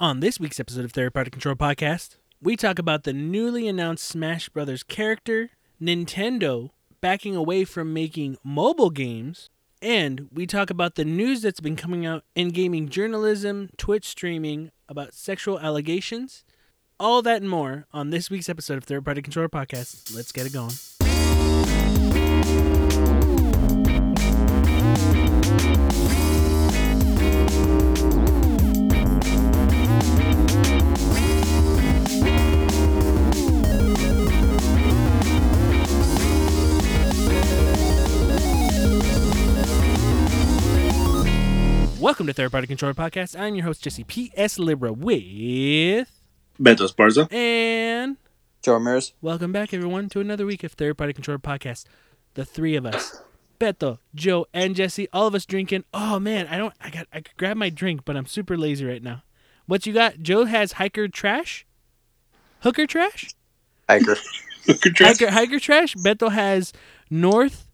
On this week's episode of Third Party Control Podcast, we talk about the newly announced Smash Brothers character, Nintendo backing away from making mobile games, and we talk about the news that's been coming out in gaming journalism, Twitch streaming about sexual allegations. All that and more on this week's episode of Third Party Controller Podcast. Let's get it going. Welcome to Third Party Controller Podcast. I'm your host, Jesse P.S. Libra, with. Beto Esparza. And. Joe Ramirez. Welcome back, everyone, to another week of Third Party Controller Podcast. The three of us, Beto, Joe, and Jesse, all of us drinking. Oh man, I don't. I got. I could grab my drink, but I'm super lazy right now. What you got? Joe has hiker trash, hooker trash, Hiker. hooker, hiker hiker trash. Beto has North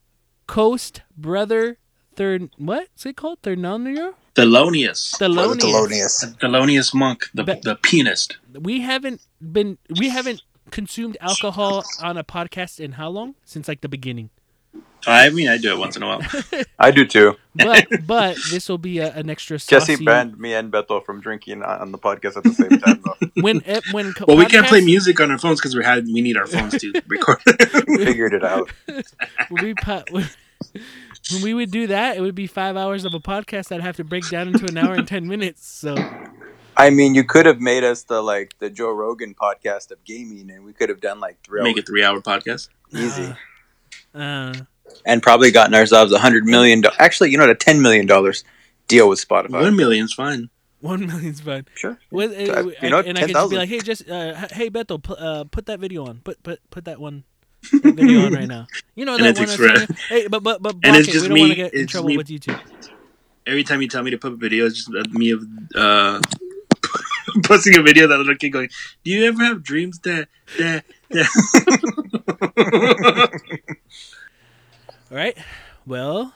Coast Brother Third. What's it called? Third Thelonious. Thelonious. Thelonious. Thelonious. Thelonious monk, the, Be- the pianist. We haven't been. We haven't consumed alcohol on a podcast in how long? Since like the beginning. I mean, I do it once in a while. I do too. But but this will be a, an extra Jesse saucy. banned me and Beto from drinking on on the podcast at the same time. Though. when eh, when co- Well, we can't play music on our phones because we had we need our phones to record. we figured it out. when we pu- when, when we would do that, it would be five hours of a podcast I'd have to break down into an hour and ten minutes. So I mean, you could have made us the like the Joe Rogan podcast of gaming, and we could have done like three Make a three-hour podcast. easy, uh, and probably gotten ourselves a hundred million. Do- Actually, you know, a ten million dollars deal with Spotify. One million's fine. one million's fine. Sure. With, Uh, uh, you know, and I could just be like, hey, just uh, hey Beto, pu- uh, put that video on. Put put put that one. That video on right now. You know that one. that's- Hey, but but but And it's it. just we don't want to me- get in trouble me- with YouTube. Every time you tell me to put a video, it's just me of uh, posting a video that little kid going, "Do you ever have dreams that that that?" All right. Well,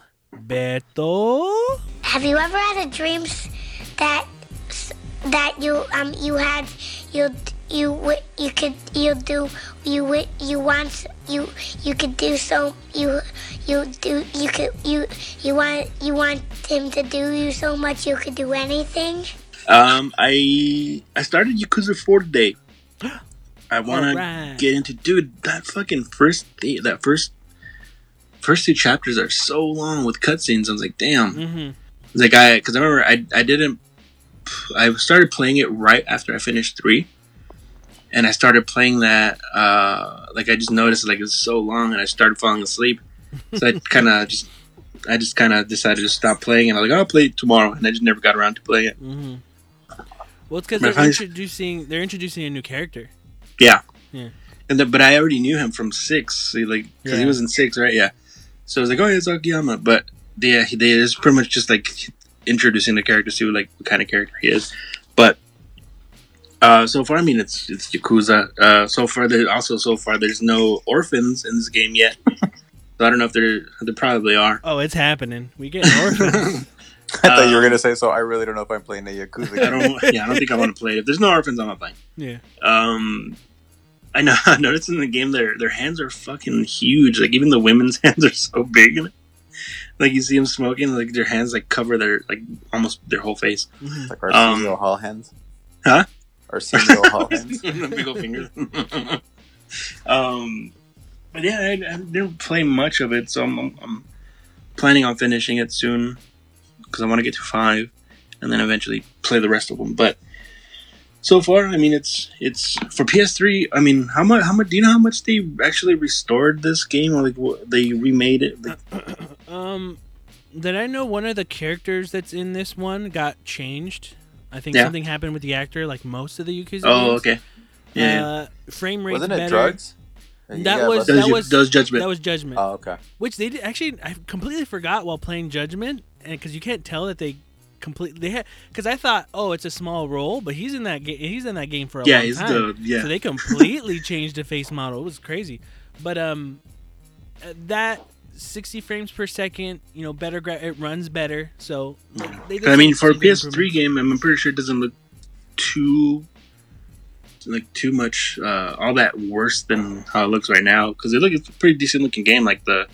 so you you do you could you you want you want him to do you so much you could do anything. Um, I I started Yakuza Four today. I want to get into dude that fucking first th- that first first two chapters are so long with cutscenes. I was like, damn. Mm-hmm. Like I because I remember I I didn't I started playing it right after I finished three, and I started playing that uh like I just noticed like it's so long and I started falling asleep, so I kind of just. I just kind of decided to stop playing, and I was like, "I'll play it tomorrow," and I just never got around to playing it. Mm-hmm. Well, it's because they're friends- introducing they're introducing a new character. Yeah. Yeah. And the, but I already knew him from six, so like because Yeah. he was in six, right? Yeah. So I was like, oh, yeah, it's Akiyama, but yeah, he, they is pretty much just like introducing the character, to see like what kind of character he is. But uh, so far, I mean, it's it's Yakuza. Uh, so far, there also so far there's no orphans in this game yet. so I don't know if there there probably are. Oh, it's happening. We get orphans. I thought you were Um, gonna say so. I really don't know if I'm playing a Yakuza. I don't. Yeah, I don't think I want to play it. If there's no orphans, I'm not playing. yeah. Um, I know. I noticed in the game their their hands are fucking huge. Like even the women's hands are so big. Like you see them smoking, like their hands like cover their like almost their whole face. Mhm. like our Um, Hall hands. Huh? Arsenio Hall hands. Big old fingers. um, but yeah, I, I didn't play much of it, so I'm, I'm, I'm planning on finishing it soon because I want to get to five and then eventually play the rest of them. But so far, I mean, it's it's for PS3. I mean, how much? How much? Do you know how much they actually restored this game or like what, they remade it? Like, Um, did I know one of the characters that's in this one got changed? I think Yeah. something happened with the actor, like most of the Yakuza. oh, games. okay. Yeah. Uh, frame rate Wasn't it better. drugs? That Yeah, was- that Does, was- does judgment? That was Judgment, Oh, okay. which they did actually. I completely forgot while playing Judgment, and because you can't tell that they completely they had because I thought, oh, it's a small role, but he's in that game. He's in that game for a yeah, long he's time. the yeah. So they completely changed the face model. It was crazy. But um uh, that 60 frames per second, you know, better gra- it runs better. So they I mean, for a PS3 game, I'm pretty sure it doesn't look too like too much uh, all that worse than how it looks right now because it look it's a pretty decent looking game. Like the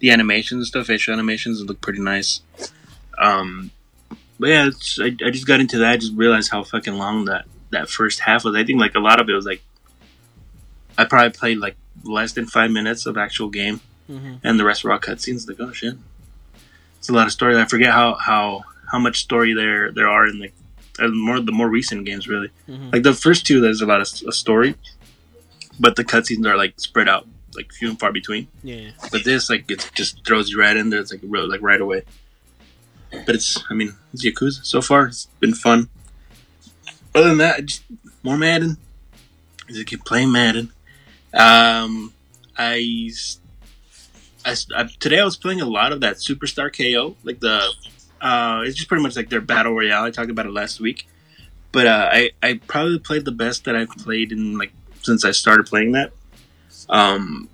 the animations and stuff, facial animations look pretty nice. Um, but yeah, it's, I, I just got into that. I just realized how fucking long that that first half was. I think like a lot of it was like I probably played like less than five minutes of actual game, hmm and the rest were all cutscenes. Like oh shit, it's a lot of story. I forget how how how much story there there are in like uh, more the more recent games really. hmm Like the first two, there's a lot of a story, but the cutscenes are like spread out, like few and far between. Yeah. But this, like, it just throws you right in there. It's like ro- like right away. But it's, I mean, it's Yakuza. So far, it's been fun. Other than that, just more Madden. I just keep playing Madden. Um, I, I I- today I was playing a lot of that Superstar KO, like the, uh, it's just pretty much like their battle royale. I talked about it last week, but uh, I I probably played the best that I've played in like since I started playing that. Um,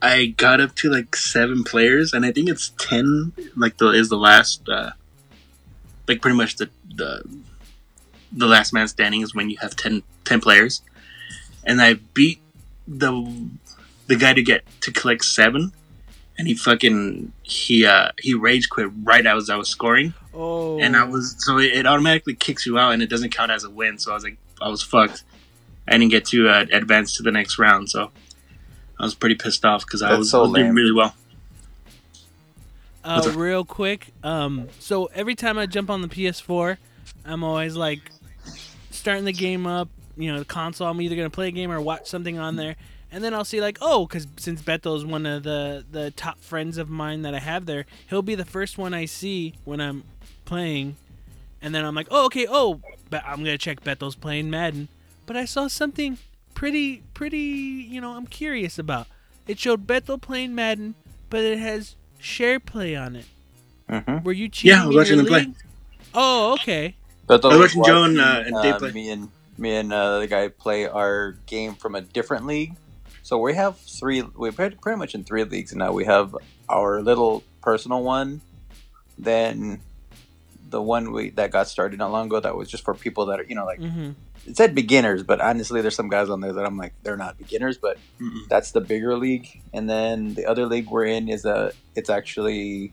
I got up to like seven players, and I think it's ten. Like the is the last, uh, like pretty much the the the last man standing is when you have 10, 10 players, and I beat the the guy to get to collect seven, and he fucking he uh he rage quit right as I was scoring, Oh. and I was so it, it automatically kicks you out, and it doesn't count as a win. So I was like, I was fucked. I didn't get to uh, advance to the next round, so I was pretty pissed off because I was, so I was doing really well. Uh, real quick. Um, so every time I jump on the PS4, I'm always like starting the game up. You know, the console. I'm either gonna play a game or watch something on there, and then I'll see like, oh, because since Beto is one of the the top friends of mine that I have there, he'll be the first one I see when I'm playing, and then I'm like, oh, okay, oh, but I'm gonna check Beto's playing Madden, but I saw something pretty, pretty, you know, I'm curious about. It showed Beto playing Madden, but it has share play on it. Mm-hmm. Were you cheating? Yeah, I was watching your them play. Oh, okay. But I was watching Joe and, uh, Dave play. Me and me and uh, the guy play our game from a different league. So we have three. We're pretty pretty much in three leagues now. We have our little personal one, then the one we that got started not long ago that was just for people that are you know like hmm it said beginners, but honestly, there's some guys on there that I'm like they're not beginners, but Mm-mm. that's the bigger league. And then the other league we're in is a it's actually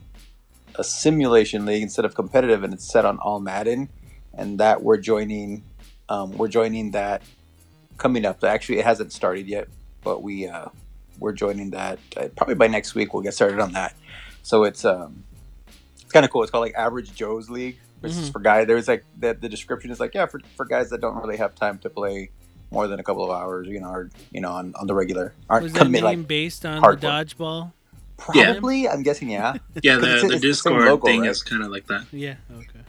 a simulation league instead of competitive, and it's set on all Madden. And that we're joining, um, we're joining that coming up. Actually, it hasn't started yet, but we uh, we're joining that uh, probably by next week. We'll get started on that. So it's um, it's kind of cool. It's called like Average Joe's League, which is Mhm. for guys. There's like the, the description is like yeah for, for guys that don't really have time to play more than a couple of hours, you know, or you know on, on the regular aren't Was that commit name like based on hardcore. the dodgeball? Yeah. probably. I'm guessing yeah, Yeah, 'Cause the, it's- the it's the same Discord logo, thing right? is kind of like that. Yeah. Okay.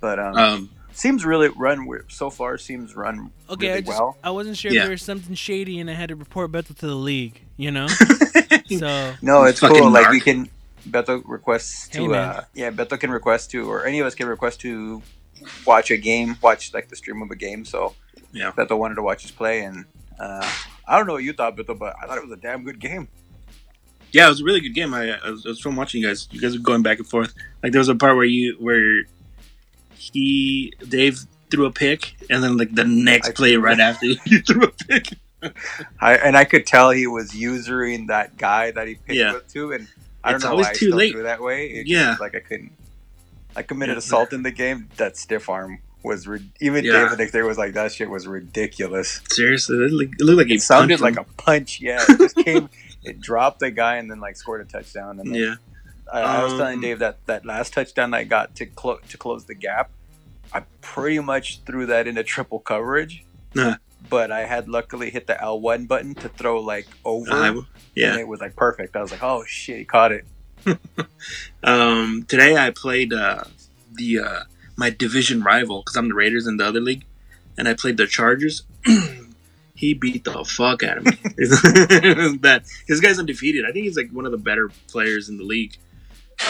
but um, Um, seems really run we- so far. Seems run Okay. really I just well. I wasn't sure Yeah. if there was something shady, and I had to report Beto to the league. You know. so No, it's Fucking cool. Like we can Beto requests to Hey, uh yeah, Beto can request to or any of us can request to watch a game, watch like the stream of a game. So Yeah. Beto wanted to watch us play and uh I don't know what you thought, Beto, but I thought it was a damn good game. yeah, it was a really good game. I, I, was, I was fun watching you guys. You guys were going back and forth. Like there was a part where you where he Dave threw a pick, and then like the next I- play right after you threw a pick. I and I could tell he was using that guy that he picked Yeah. with too and I don't know always why I too still late. threw that way. It Yeah. just, like I couldn't I committed Yeah. assault in the game. That stiff arm was re- even Yeah. Dave the next was like that shit was ridiculous. Seriously, it looked, it looked like he It sounded like a punch. Yeah, it just came. It dropped the guy and then like scored a touchdown. And then yeah. I, I was telling Um, Dave that that last touchdown I got to clo- to close the gap, I pretty much threw that into triple coverage. Nah. But I had luckily hit the L one button to throw like over. Yeah. it was like perfect. I was like, oh shit, he caught it. Um, today I played uh, the uh, my division rival because I'm the Raiders in the other league, and I played the Chargers. he beat the fuck out of me. that was bad. This guy's undefeated. I think he's like one of the better players in the league.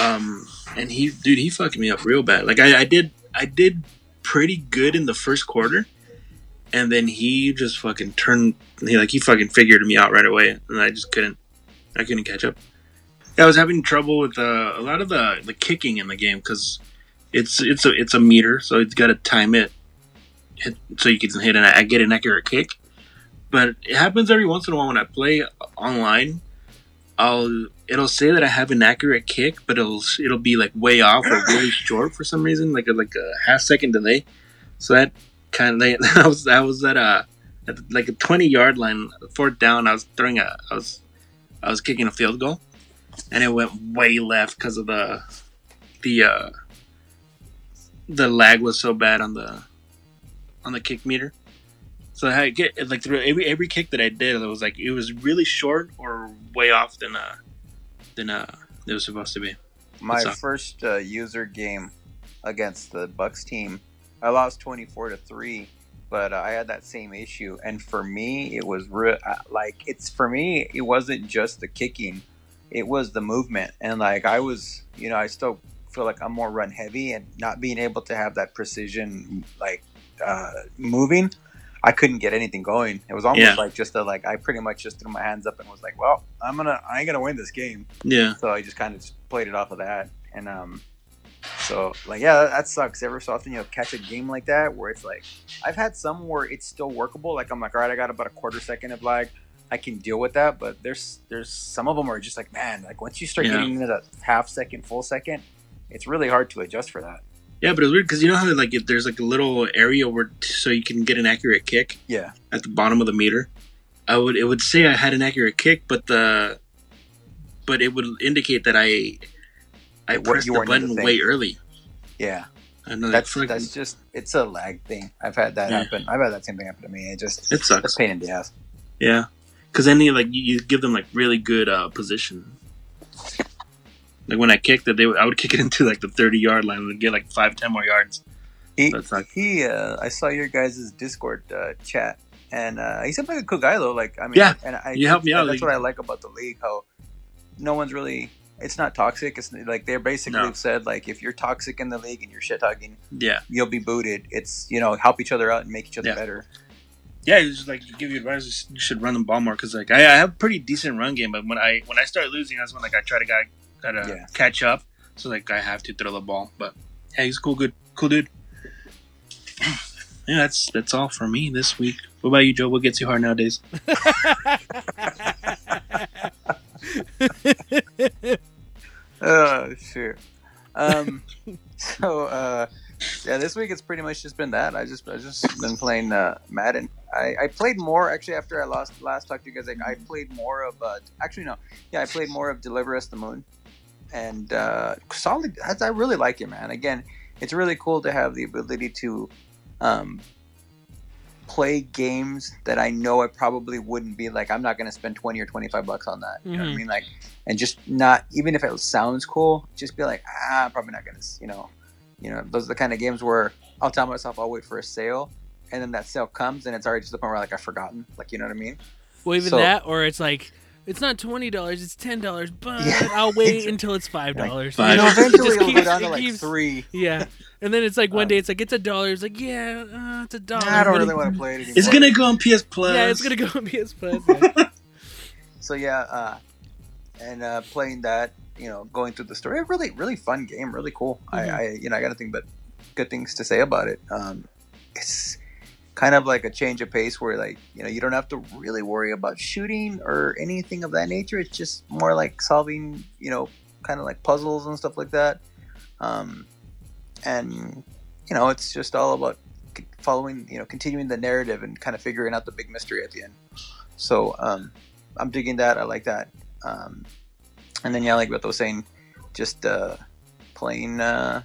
Um, and he, dude, he fucked me up real bad. Like I, I did, I did pretty good in the first quarter, and then he just fucking turned. He like he fucking figured me out right away, and I just couldn't. I couldn't catch up. I was having trouble with uh, a lot of the, the kicking in the game because it's it's a it's a meter, so it's got to time it. hit, so you can hit and I get an accurate kick. But it happens every once in a while when I play online. I'll it'll say that I have an accurate kick, but it'll it'll be like way off or really short for some reason, like a, like a half second delay. So that kind of I was I was at a at like a twenty yard line, fourth down. I was throwing a I was I was kicking a field goal, and it went way left because of the the uh, the lag was so bad on the on the kick meter. So I get like through every every kick that I did, it was like it was really short or way off than uh than uh it was supposed to be. My first uh, user game against the Bucks team, I lost twenty four to three, but uh, I had that same issue. And for me, it was re- uh, like it's for me, it wasn't just the kicking, it was the movement. And like I was, you know, I still feel like I'm more run heavy, and not being able to have that precision, like uh, moving. I couldn't get anything going. It was almost Yeah. like just a like I pretty much just threw my hands up and was like, "Well, I'm gonna I ain't gonna win this game." Yeah, so I just kind of just played it off of that. And um, so like yeah, that, that sucks. Every so often you'll catch a game like that where it's like I've had some where it's still workable. Like I'm like, all right, I got about a quarter second of lag. I can deal with that. But there's there's some of them where just like man, like once you start Yeah. getting into that half second, full second, it's really hard to adjust for that. Yeah, but it's weird because you know how like if there's like a little area where so you can get an accurate kick Yeah, at the bottom of the meter. I would it would say I had an accurate kick, but the but it would indicate that I I It pressed you the button way early. yeah. That's that's that's just it's a lag thing. I've had that Yeah. happen. I've had that same thing happen to me. It just it it's sucks. a pain in the ass. Yeah, because then you like you, you give them like really good uh, position. Like when I kicked it, they would, I would kick it into like the thirty yard line and get like five, ten more yards. He, sucks. he uh, I saw your guys' Discord uh, chat, and uh, he seemed like a cool guy though. Like, I mean, Yeah, and I you helped me out, That's what I like about the league. How no one's really. It's not toxic. It's like they're basically No. said like if you're toxic in the league and you're shit talking, Yeah, you'll be booted. It's you know help each other out and make each other Yeah. better. yeah. It's just like give you advice. You should run the ball more because like I, I have pretty decent run game, but when I when I start losing, that's when like I try to gotta Yeah. catch up. So like I have to throw the ball. But yeah, he's cool, good, cool dude. Yeah, that's that's all for me this week. What about you, Joe? What gets you hard nowadays? Oh shit. Um. so uh, yeah, this week it's pretty much just been that. I just I just been playing uh, Madden. I, I played more actually after I lost last talked to you guys. Like I played more of uh, actually no, yeah, I played more of Deliver Us the Moon, and uh, solid. I I really like it, man. Again, it's really cool to have the ability to um, play games that I know I probably wouldn't be like. I'm not going to spend twenty or twenty five bucks on that. You know what I Mhm. mean? Like, and just not even if it sounds cool, just be like, ah, I'm probably not going to. You know, you know, those are the kind of games where I'll tell myself I'll wait for a sale, and then that sale comes and it's already to the point where like I've forgotten. Like, you know what I mean? Well, even So- that, or it's like it's not twenty dollars; it's ten dollars. But Yeah. I'll wait until it's five dollars. Five. You know, It eventually just it'll go keeps- down to like keeps- three. Yeah, and then it's like one Um, day it's like it's a dollar. It's like yeah, uh, it's a dollar. Nah, I don't but really it- want to play it anymore. It's gonna go on PS Plus. Yeah, it's gonna go on PS Plus. yeah. so yeah, uh, and uh, playing that, you know, going through the story, a really, really fun game, really cool. Mhm. I, I, you know, I got nothing but good things to say about it. Um, it's kind of like a change of pace where, like, you know, you don't have to really worry about shooting or anything of that nature. It's just more like solving, you know, kind of like puzzles and stuff like that. Um, and you know, it's just all about following, you know, continuing the narrative and kind of figuring out the big mystery at the end. So um, I'm digging that. I like that. Um, and then yeah, like what I was saying, just uh, playing uh,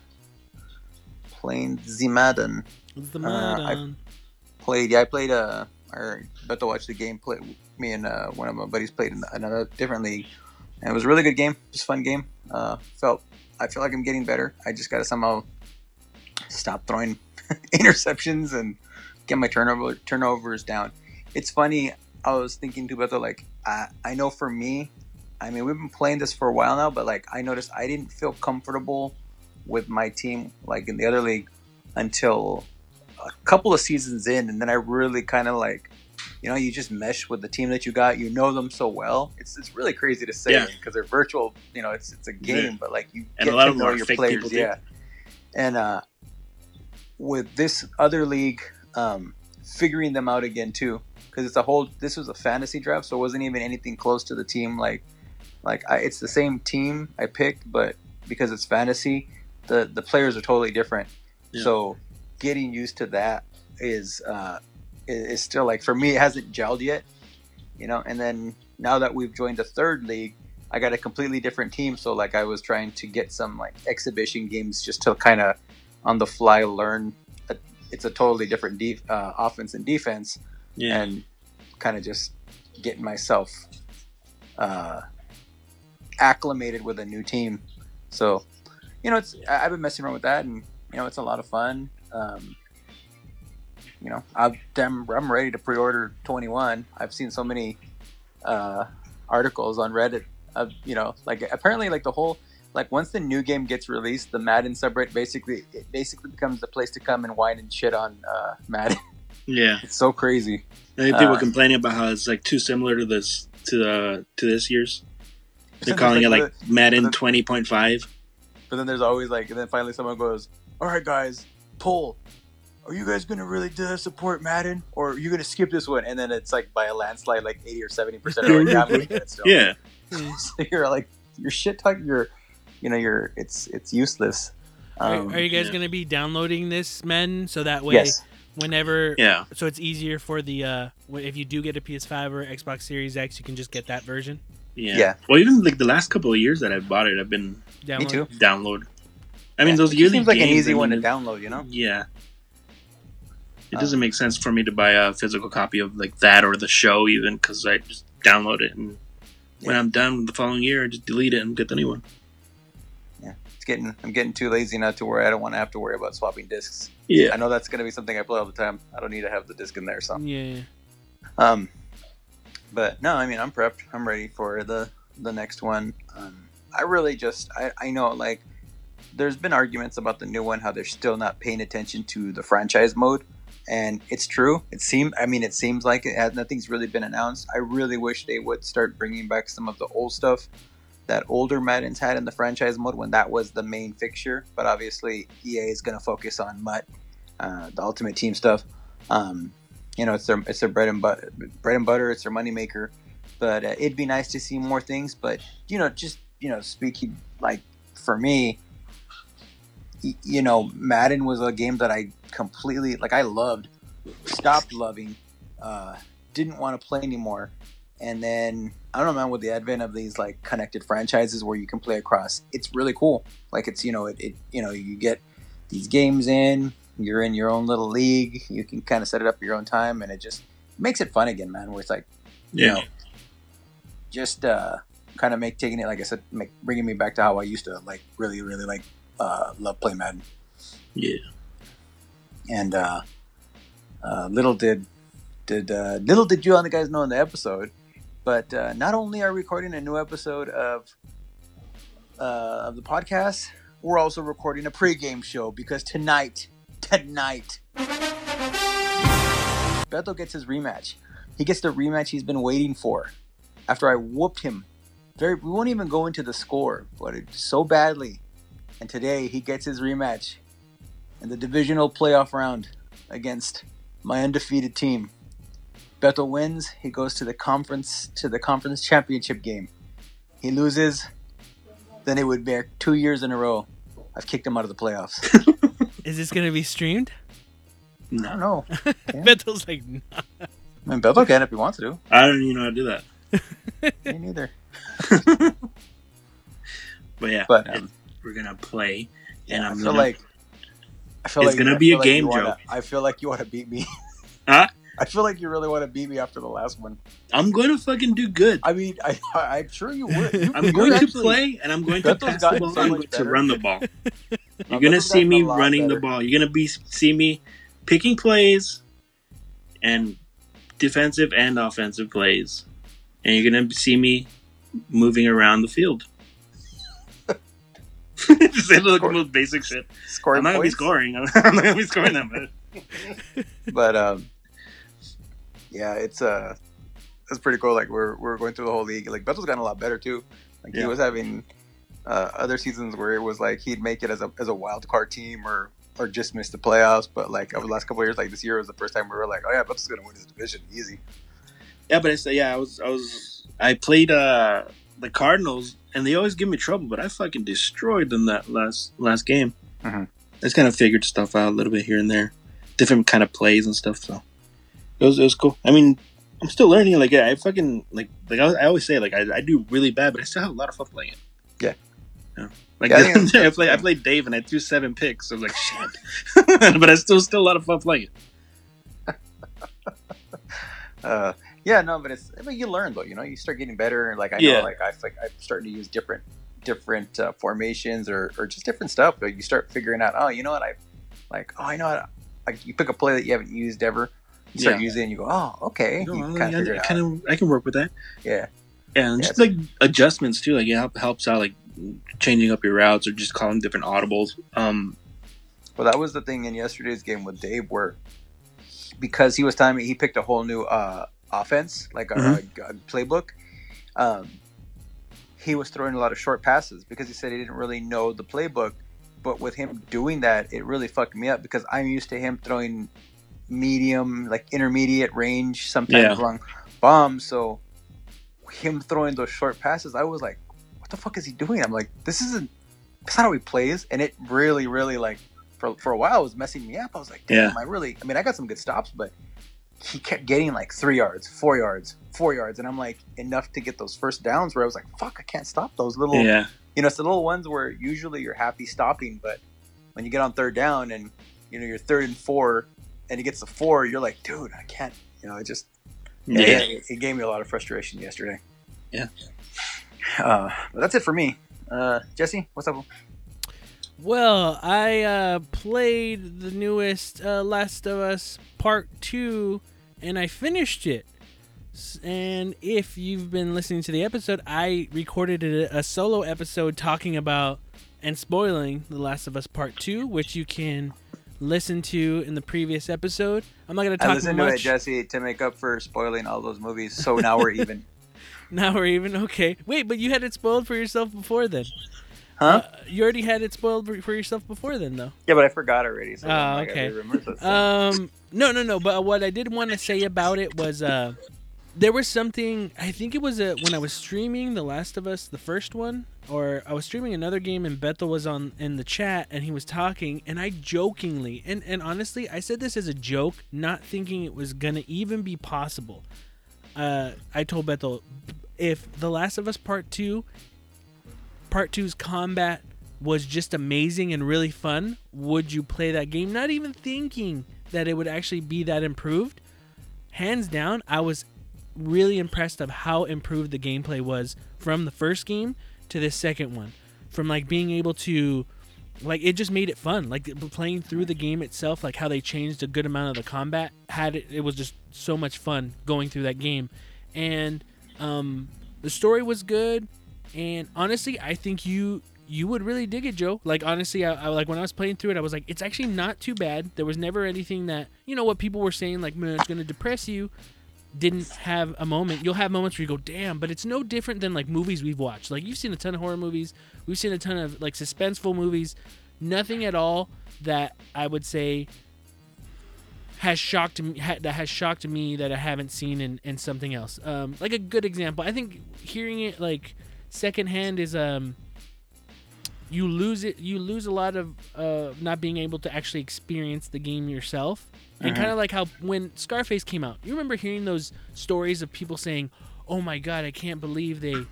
playing Madden. It's Uh, I-. Played yeah, I played uh, or about to watch the game. Play me and uh, one of my buddies played in another different league, and it was a really good game. Just a fun game. Uh, felt I feel like I'm getting better. I just got to somehow stop throwing interceptions and get my turnover turnovers down. It's funny. I was thinking too about the like. I I know for me, I mean we've been playing this for a while now, but like I noticed I didn't feel comfortable with my team like in the other league until a couple of seasons in, and then I really kind of like. You know, you just mesh with the team that you got. You know them so well. It's it's really crazy to say Yeah. because they're virtual. You know, it's it's a game, Yeah. but like you And get a lot to know your players. Yeah, and uh, with this other league, um, figuring them out again too, because it's a whole. This was a fantasy draft, so it wasn't even anything close to the team. Like, like I, it's the same team I picked, but because it's fantasy, the the players are totally different. Yeah. So getting used to that is uh, is, still like for me, it hasn't gelled yet. You know, and then now that we've joined a third league, I got a completely different team. So like I was trying to get some like exhibition games just to kind of on the fly learn. A, it's a totally different def- uh, offense and defense, Yeah. and kind of just getting myself uh, acclimated with a new team. So you know, it's I've been messing around with that, and you know, it's a lot of fun. Um, you know, I'm I'm ready to pre-order 21. I've seen so many uh, articles on Reddit of you know, like apparently like the whole like once the new game gets released, the Madden subreddit basically it basically becomes the place to come and whine and shit on uh, Madden. yeah. it's so crazy. And people Uh, complaining about how it's like too similar to this to the to this year's. They're calling it like Madden twenty point five. But then there's always like, and then finally someone goes, "All right, guys, poll. Are you guys gonna really support Madden, or are you gonna skip this one?" And then it's like by a landslide, like eighty or seventy percent. Like, yeah, I'm gonna get it still. Yeah. so you're like, you're shit talking. You're, you know, you're it's it's useless. Are, Um, are you guys yeah. going to be downloading this, men, so that way, yes, whenever, Yeah. so it's easier for the uh, if you do get a PS5 or Xbox Series X, you can just get that version. Yeah. Yeah. Well, even like the last couple of years that I've bought it, I've been me too. download. I mean, Yeah, those it just yearly seems like an easy I one to download. You know, Yeah. It Um, doesn't make sense for me to buy a physical copy of like that or the show even because I just download it and when Yeah. I'm done the following year, I just delete it and get the new one. Yeah, it's getting I'm getting too lazy now to where I don't want to have to worry about swapping discs. Yeah. I know that's gonna be something I play all the time. I don't need to have the disc in there. So. Yeah. Um, but no, I mean I'm prepped. I'm ready for the the next one. Um, I really just I, I know like there's been arguments about the new one how they're still not paying attention to the franchise mode, and it's true. It seems I mean it seems like it has nothing's really been announced. I really wish they would start bringing back some of the old stuff that older Madden's had in the franchise mode when that was the main fixture. But obviously EA is going to focus on MUT, uh, the Ultimate Team stuff. Um, you know, it's their it's their bread and butter, bread and butter. It's their moneymaker. But uh, it'd be nice to see more things. But you know, just you know, speaking like for me, you know, Madden was a game that I completely like. I loved, stopped loving, uh, didn't want to play anymore. And then I don't know, man. With the advent of these like connected franchises where you can play across, it's really cool. Like it's you know, it, it you know, you get these games in, you're in your own little league. You can kind of set it up your own time, and it just makes it fun again, man. Where it's like, you Yeah. know, just uh, kind of make taking it, like I said, make bringing me back to how I used to like really, really like uh, love play Madden. Yeah. And uh, uh, little did did uh, little did you on the guys know in the episode, but uh, not only are we recording a new episode of uh, of the podcast, we're also recording a pregame show because tonight, tonight, Beto gets his rematch. He gets the rematch he's been waiting for. After I whooped him, very we won't even go into the score, but it so badly. And today he gets his rematch in the divisional playoff round against my undefeated team. Beto wins. He goes to the conference to the conference championship game. He loses. Then it would be two years in a row. I've kicked him out of the playoffs. Is this going to be streamed? No, No. know. Yeah. Bethel's like, nah. I mean, Beto can if he wants to. I don't even know how to do that. Me neither. But yeah, But, it- um, we're gonna play, and I I'm feel gonna, like I feel It's like gonna I be feel a like game you wanna- joke. I feel like you want to beat me. Huh? I feel like you really want to beat me after the last one. I'm going to fucking do good. I mean, I, I I'm sure you would. You, I'm you're going to play, and I'm going to pass the ball. so I'm much going to run the ball. You're gonna see me a lot running the ball. You're gonna be see me picking plays and defensive and offensive plays, and you're gonna see me moving around the field. Just the Score- most basic shit. Scoring I'm not gonna be scoring. I'm not gonna be scoring that much. but um, yeah, it's uh, it's pretty cool. Like we're we're going through the whole league. Like Beto's gotten a lot better too. Like he was having uh, other seasons where it was like he'd make it as a as a wild card team or or just miss the playoffs. But like over the last couple of years, like this year was the first time we were like, oh yeah, is gonna win this division easy. Yeah, but it's yeah, I was I was I played uh the Cardinals and they always give me trouble, but I fucking destroyed them that last last game. Mhm. I just kind of figured stuff out a little bit here and there, different kind of plays and stuff. So it was it was cool. I mean, I'm still learning. Like yeah, I fucking like like I, I always say like I, I do really bad, but I still have a lot of fun playing it. Yeah. Yeah. Like Yeah, I I, played I played Dave and I threw seven picks. I was like shit, but I still still a lot of fun playing it. Uh, yeah, no, but it's but you learn though. You know, you start getting better. Like I Yeah. know, like I like I'm starting to use different different uh, formations or or just different stuff. But you start figuring out, oh, you know what I like. Oh, I know what. Like you pick a play that you haven't used ever. You start Yeah. using it and you go, oh, okay. No, you I, kind of I, kind of I can work with that. Yeah. Yeah, and Yeah, just like adjustments too. Like it helps out like changing up your routes or just calling different audibles. Um, Well, that was the thing in yesterday's game with Dave, where because he was telling me he picked a whole new uh, offense, like a, Mhm. a playbook. Um, he was throwing a lot of short passes because he said he didn't really know the playbook. But with him doing that, it really fucked me up because I'm used to him throwing medium, like intermediate range, sometimes Yeah. long bombs. So him throwing those short passes, I was like, "What the fuck is he doing?" I'm like, "This isn't. That's not how he plays." And it really, really like for, for a while was messing me up. I was like, damn, Yeah. I really, I mean, I got some good stops, but he kept getting like three yards, four yards, four yards. And I'm like, enough to get those first downs where I was like, fuck, I can't stop those little, yeah, you know, it's the little ones where usually you're happy stopping, but when you get on third down and, you know, you're third and four and he gets to four, you're like, dude, I can't, you know, it just, yeah, yeah. It, it gave me a lot of frustration yesterday. Yeah. Uh, but that's it for me. Uh, Jesse, what's up? Well, I uh, played the newest uh, Last of Us Part 2 and I finished it. And if you've been listening to the episode, I recorded a, a solo episode talking about and spoiling The Last of Us Part 2, which you can listen to in the previous episode. I'm not going to talk I listened to it. Jesse, to make up for spoiling all those movies. So now we're even. Now we're even okay. Wait, but you had it spoiled for yourself before then. Huh? Uh, you already had it spoiled for- yourself before then, though. Yeah, but I forgot already. So Oh, I okay. gotta remember those things. Um, no, no, no. But what I did want to say about it was, uh, there was something. I think it was a, when I was streaming The Last of Us, the first one, or I was streaming another game, and Bethel was on in the chat, and he was talking, and I jokingly, and and honestly, I said this as a joke, not thinking it was gonna even be possible. Uh, I told Bethel, if The Last of Us Part Two, Part Two's combat was just amazing and really fun, would you play that game? Not even thinking that it would actually be that improved. Hands down, I was really impressed of how improved the gameplay was from the first game to this second one. From like being able to like it just made it fun. Like playing through the game itself, like how they changed a good amount of the combat had it it was just so much fun going through that game. And um the story was good and honestly, I think you you would really dig it, Joe. Like honestly, I, I like when I was playing through it, I was like, it's actually not too bad. There was never anything that you know what people were saying like, man, it's gonna depress you. Didn't have a moment. You'll have moments where you go, damn, but it's no different than like movies we've watched. Like you've seen a ton of horror movies, we've seen a ton of like suspenseful movies. Nothing at all that I would say has shocked me ha, that has shocked me that I haven't seen in, in something else. Um, like a good example, I think hearing it like secondhand is um you lose it you lose a lot of uh not being able to actually experience the game yourself and Mhm. kind of like how when scarface came out you remember hearing those stories of people saying oh my god i can't believe they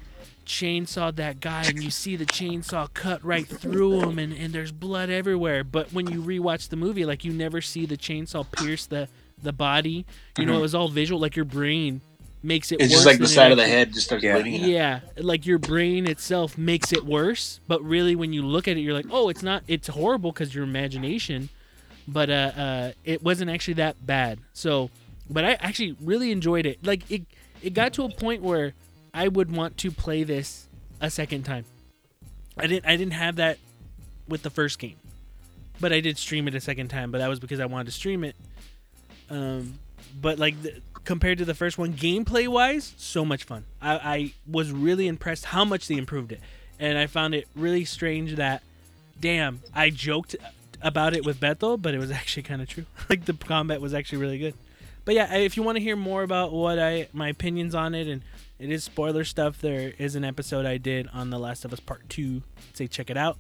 chainsawed that guy and you see the chainsaw cut right through him and, and there's blood everywhere but when you rewatch the movie like you never see the chainsaw pierce the the body you know Mhm. it was all visual like your brain makes it It's worse just like the side of the head just starts Yeah. bleeding. out. yeah, like your brain itself makes it worse, but really when you look at it, you're like, oh, it's not. It's horrible because your imagination, but uh, uh, it wasn't actually that bad. So, but I actually really enjoyed it. Like it, it got to a point where I would want to play this a second time. I didn't, I didn't have that with the first game, but I did stream it a second time. But that was because I wanted to stream it. Um, but like the, compared to the first one, gameplay wise, so much fun. I, I was really impressed how much they improved it, and I found it really strange that, damn, I joked about it with Beto, but it was actually kind of true. like the combat was actually really good. But yeah, if you want to hear more about what I my opinions on it and it is spoiler stuff, there is an episode I did on The Last of Us Part 2. Say check it out.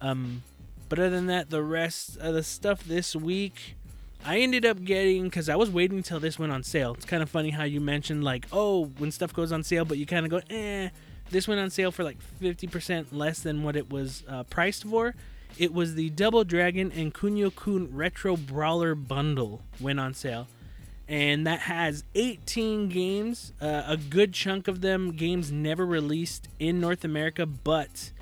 Um but other than that, the rest of the stuff this week I ended up getting because I was waiting until this went on sale. It's kind of funny how you mentioned like, oh, when stuff goes on sale, but you kind of go, eh. This went on sale for like 50% less than what it was uh, priced for. It was the Double Dragon and Kunio Kun Retro Brawler Bundle went on sale. And that has 18 games, uh, a good chunk of them games never released in North America, but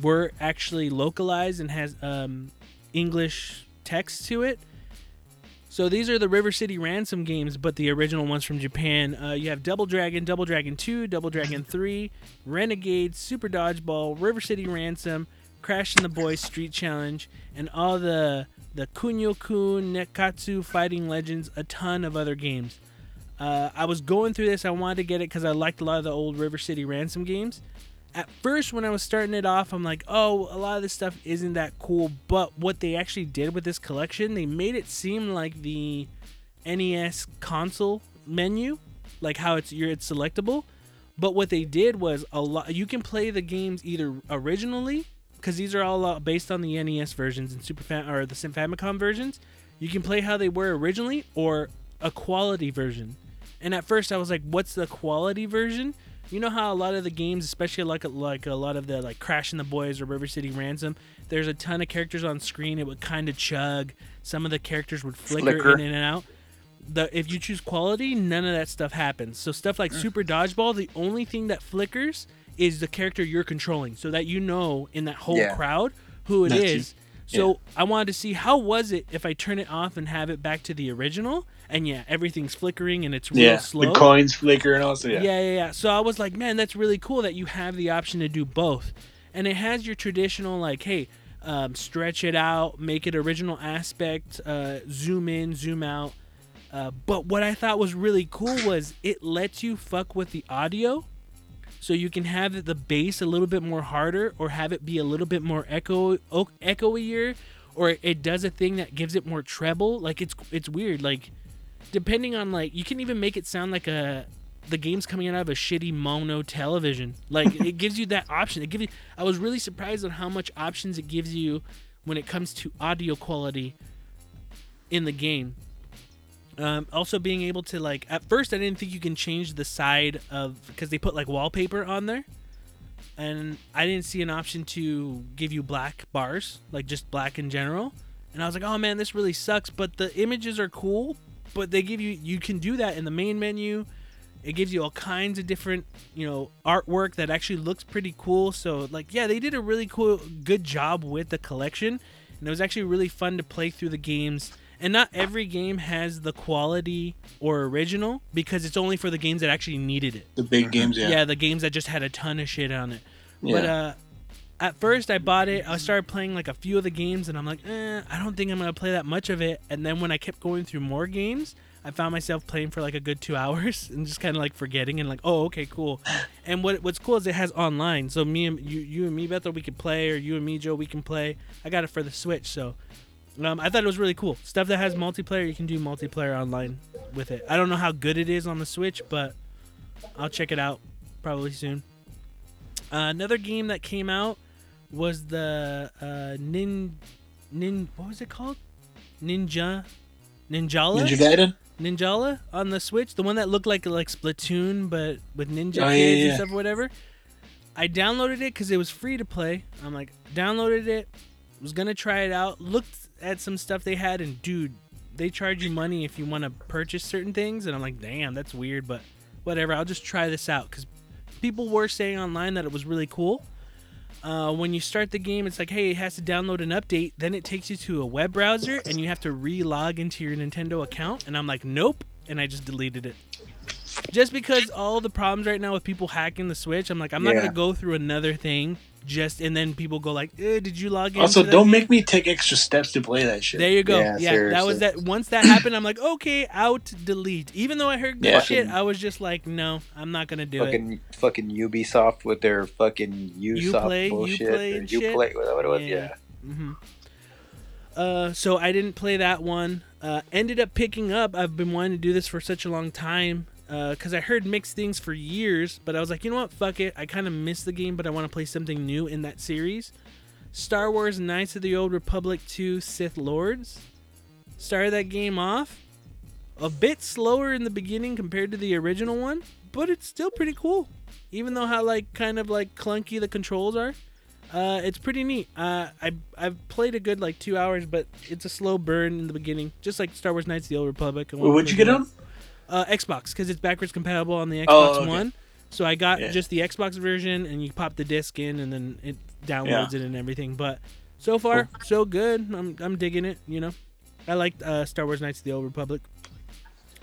were actually localized and has um, English text to it. So these are the River City Ransom games, but the original ones from Japan. Uh, you have Double Dragon, Double Dragon 2, Double Dragon 3, Renegade, Super Dodgeball, River City Ransom, Crash and the Boys Street Challenge, and all the the Kunio Kun, Nekketsu, Fighting Legends, a ton of other games. Uh, I was going through this. I wanted to get it because I liked a lot of the old River City Ransom games at first when I was starting it off, I'm like, oh, a lot of this stuff isn't that cool. But what they actually did with this collection, they made it seem like the NES console menu, like how it's you're it's selectable. But what they did was a lot. You can play the games either originally, because these are all uh, based on the NES versions and Super Fam- or the Famicom versions. You can play how they were originally, or a quality version. And at first, I was like, "What's the quality version?" You know how a lot of the games, especially like like a lot of the like Crash and the Boys or River City Ransom, there's a ton of characters on screen. It would kind of chug. Some of the characters would flicker, Flicker. in and out. The if you choose quality, none of that stuff happens. So stuff Mm. like Super Dodgeball, the only thing that flickers is the character you're controlling, so that you know in that whole Yeah. crowd who it That's is. you. So I wanted to see how was it if I turn it off and have it back to the original, and yeah, everything's flickering and it's real Yeah, slow. the coins flicker and also yeah. Yeah, yeah, yeah. So I was like, man, that's really cool that you have the option to do both. And it has your traditional, like, hey, um, stretch it out, make it original aspect, uh, zoom in, zoom out. Uh, but what I thought was really cool was it lets you fuck with the audio. So you can have the bass a little bit more harder or have it be a little bit more echo echoier or it does a thing that gives it more treble. Like it's it's weird. Like depending on like you can even make it sound like a the game's coming out of a shitty mono television. Like it gives you that option. It gives you. I was really surprised on how much options it gives you when it comes to audio quality in the game. Um, also being able to like at first I didn't think you can change the side of because they put like wallpaper on there, and I didn't see an option to give you black bars like just black in general. And I was like, oh man, this really sucks. But the images are cool, but they give you you can do that in the main menu. It gives you all kinds of different, you know, artwork that actually looks pretty cool. So like, yeah, they did a really cool, good job with the collection, and it was actually really fun to play through the games. And not every game has the quality or original because it's only for the games that actually needed it. The big games, yeah. Yeah, the games that just had a ton of shit on it. But Yeah. uh, at first, I bought it. I started playing like a few of the games, and I'm like, eh, I don't think I'm gonna play that much of it. And then when I kept going through more games, I found myself playing for like a good two hours and just kind of like forgetting and like, oh, okay, cool. And what what's cool is it has online, so me and you, you and me, Bethel, we can play, or you and me, Joe, we can play. I got it for the Switch, so. Um, I thought it was really cool. Stuff that has multiplayer, you can do multiplayer online with it. I don't know how good it is on the Switch, but I'll check it out probably soon. Uh, another game that came out was the uh, Nin Nin what was it called? Ninja Ninjala Ninja Gaiden? Ninjala on the Switch, the one that looked like like Splatoon but with ninja Oh, yeah, kids yeah. and stuff, or whatever. I downloaded it because it was free to play. I'm like, downloaded it, was gonna try it out, looked at some stuff they had, and dude, they charge you money if you want to purchase certain things, and I'm like, damn, that's weird, but whatever. I'll just try this out because people were saying online that it was really cool. Uh, when you start the game, it's like, hey, it has to download an update. Then it takes you to a web browser, and you have to re-log into your Nintendo account. And I'm like, nope, and I just deleted it. Just because all the problems right now with people hacking the Switch, I'm like, I'm not Yeah. gonna go through another thing. Just and then people go like, eh, did you log in? Also, don't game?" make me take extra steps to play that shit. There you go. Yeah, Yeah, that was that. Once that happened, I'm like, okay, out, delete. Even though I heard good Yeah. shit, I was just like, no, I'm not gonna do it. fucking fucking Ubisoft with their fucking Ubisoft Uplay, bullshit. Uplay or and shit. Uplay, what it was, Yeah. yeah. hmm Uh, so I didn't play that one. Uh, ended up picking up. I've been wanting to do this for such a long time because I heard mixed things for years, but I was like, you know what? Fuck it. I kind of missed the game, but I want to play something new in that series. Star Wars Knights of the Old Republic 2 Sith Lords. Started that game off a bit slower in the beginning compared to the original one, but it's still pretty cool. Even though how like kind of like clunky the controls are, uh, it's pretty neat. Uh, I I've played a good like two hours, but it's a slow burn in the beginning, just like Star Wars Knights of the Old Republic. What'd you get on? Uh, Xbox because it's backwards compatible on the Xbox Oh, okay. One. So I got Yeah. just the Xbox version, and you pop the disc in, and then it downloads it and everything. But so far, so good. I'm I'm digging it. You know, I liked uh, Star Wars Knights of the Old Republic.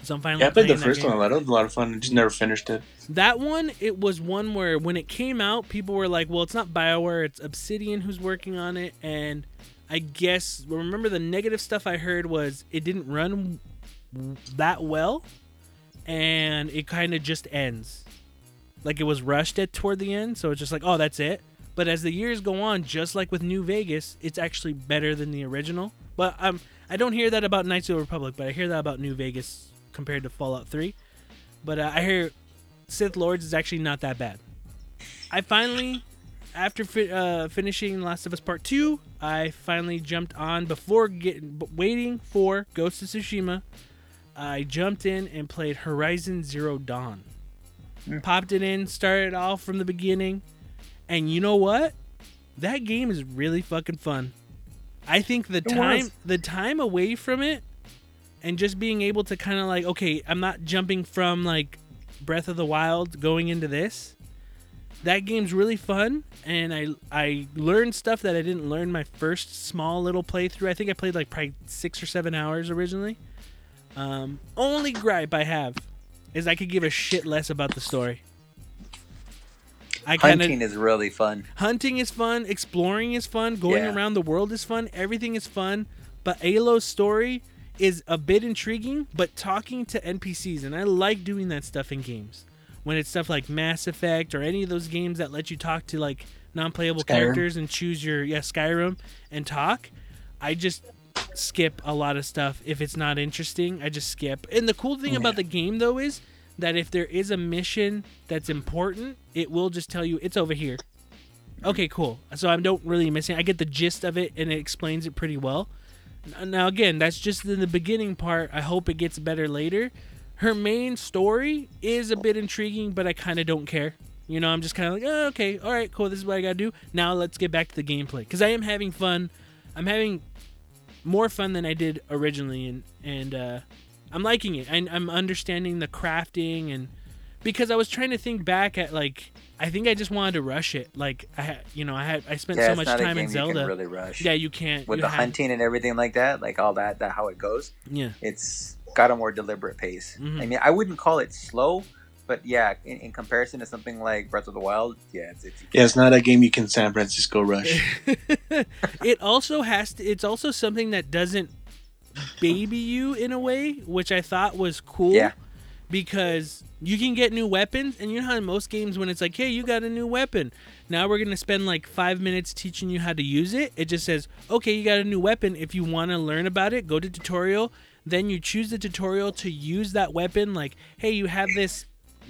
So I'm finally Yeah, I played the first one a lot. It was a lot of fun. I just never finished it. That one, it was one where when it came out, people were like, "Well, it's not Bioware; it's Obsidian who's working on it." And I guess remember the negative stuff I heard was it didn't run that well, and it kind of just ends. Like it was rushed at toward the end, so it's just like, "Oh, that's it." But as the years go on, just like with New Vegas, it's actually better than the original. But um, I don't hear that about Knights of the Republic, but I hear that about New Vegas compared to Fallout 3. But uh, I hear Sith Lords is actually not that bad. I finally, after fi- uh, finishing Last of Us Part Two, I finally jumped on before getting waiting for Ghost of Tsushima. I jumped in and played Horizon Zero Dawn. Hmm. Popped it in, started off from the beginning, and you know what? That game is really fucking fun. I think the time was. the time away from it and just being able to kind of like okay i'm not jumping from like breath of the wild going into this that game's really fun and i i learned stuff that i didn't learn my first small little playthrough i think i played like probably six or seven hours originally um only gripe i have is i could give a shit less about the story i kind of Hunting is really fun. hunting is fun, exploring is fun, going Yeah. around the world is fun, everything is fun. But Aloy's story is a bit intriguing, but talking to NPCs, and I like doing that stuff in games. When it's stuff like Mass Effect or any of those games that let you talk to like non-playable Skyrim. characters and choose your yeah Skyrim and talk, I just skip a lot of stuff if it's not interesting. I just skip. And the cool thing oh, about the game though is that if there is a mission that's important, it will just tell you it's over here. Okay, cool. So I don't really miss it. I get the gist of it, and it explains it pretty well. Now, again, that's just in the beginning part. I hope it gets better later. Her main story is a bit intriguing, but I kind of don't care. You know, I'm just kind of like, oh, okay, all right, cool. This is what I gotta do. Now let's get back to the gameplay because I am having fun. I'm having more fun than I did originally, and and uh, I'm liking it. I, I'm understanding the crafting and because I was trying to think back at like I think I just wanted to rush it. Like I had, you know, I had I spent Yeah, so much time in you Zelda. can really rush. Yeah, you can't. With you the have- hunting and everything like that, like all that, that how it goes, Yeah. it's got a more deliberate pace. Mhm. I mean, I wouldn't call it slow, but yeah, in, in comparison to something like Breath of the Wild, yeah, it's, it's Yeah, it's not a game you can San Francisco rush. it also has to it's also something that doesn't baby you in a way which i thought was cool Yeah. because you can get new weapons and you know how in most games when it's like hey you got a new weapon now we're going to spend like five minutes teaching you how to use it it just says okay you got a new weapon if you want to learn about it go to tutorial then you choose the tutorial to use that weapon like hey you have this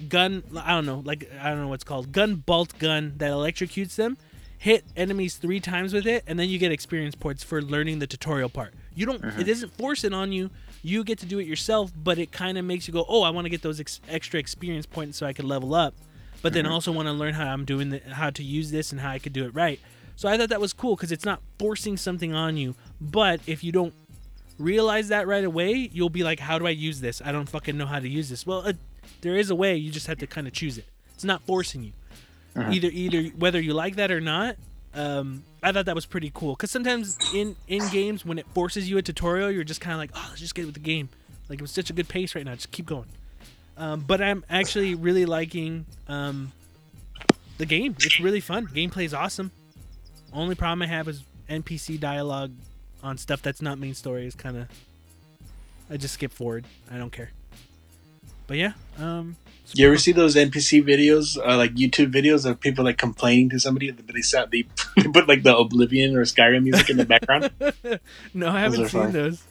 gun i don't know like i don't know what's called gun bolt gun that electrocutes them hit enemies three times with it and then you get experience points for learning the tutorial part. You don't it mm-hmm. doesn't force it on you. You get to do it yourself but it kind of makes you go oh i want to get those ex- extra experience points so i can level up. But then mm-hmm. also want to learn how i'm doing the, how to use this and how i could do it right. So i thought that was cool because it's not forcing something on you but if you don't realize that right away you'll be like how do i use this? I don't fucking know how to use this. Well there is a way you just have to kind of choose it. It's not forcing you. Either either whether you like that or not um, i thought that was pretty cool. Because sometimes in in games when it forces you a tutorial you're just kind of like oh let's just get with the game. Like it was such a good pace right now just keep going. Um, but i'm actually really liking um, the game. It's really fun. Gameplay is awesome. Only problem i have is npc dialogue on stuff that's not main story is kind of i just skip forward. I don't care But yeah, um, You ever see those NPC videos, uh, like YouTube videos of people like complaining to somebody, but they sat they, they put like the Oblivion or Skyrim music in the background? no, I haven't are seen fun. those.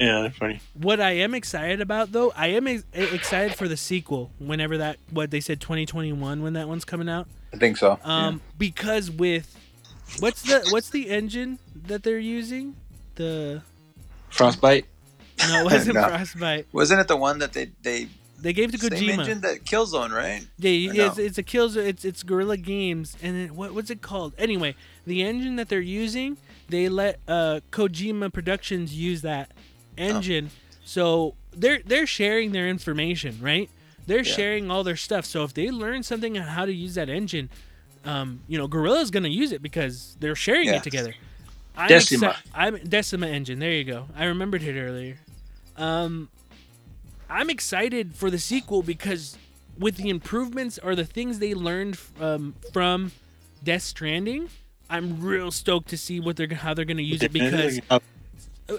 yeah, they're funny. What I am excited about, though, I am ex- excited for the sequel. Whenever that, what they said, 2021, when that one's coming out. I think so. Um, because with what's the what's the engine that they're using? The Frostbite. no, it wasn't No. Frostbite. Wasn't it the one that they they They gave to same Kojima. engine that Killzone, right? Yeah, Or yeah, it's, no? it's a kills. It's it's Guerrilla Games, and then what what's it called? Anyway, the engine that they're using, they let uh, Kojima Productions use that engine, so they're they're sharing their information, right? They're Yeah. sharing all their stuff. So if they learn something on how to use that engine, um, you know, Guerrilla's gonna use it because they're sharing Yeah. it together. I'm Decima. exci- I'm Decima engine. There you go. I remembered it earlier. Um, I'm excited for the sequel because with the improvements or the things they learned um, from Death Stranding, I'm real stoked to see what they're how they're gonna use it because Uh,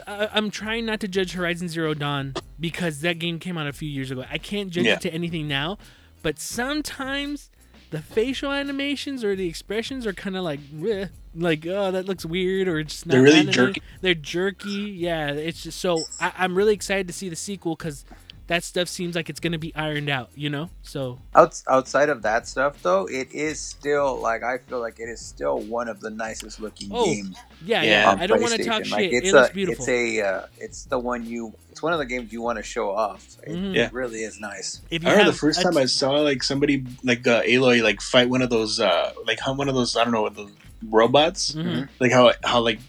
I, I'm trying not to judge Horizon Zero Dawn because that game came out a few years ago. I can't judge Yeah. it to anything now, but sometimes the facial animations or the expressions are kind of like, "Bleh," like oh that looks weird or it's not. They're really jerky. They're jerky. Yeah, it's just so I, I'm really excited to see the sequel because that stuff seems like it's gonna be ironed out. You know, so Outs- outside of that stuff, though, it is still like I feel like it is still one of the nicest looking Oh, games yeah, Yeah. yeah. I don't want to talk like, shit. It's It a, looks beautiful. It's a, uh, it's the one you. It's one of the games you want to show off. It, Mhm. Yeah. really is nice. if I remember the first time t- I saw like somebody like uh, Aloy like fight one of those uh like hunt one of those I don't know those robots Mhm. like how how like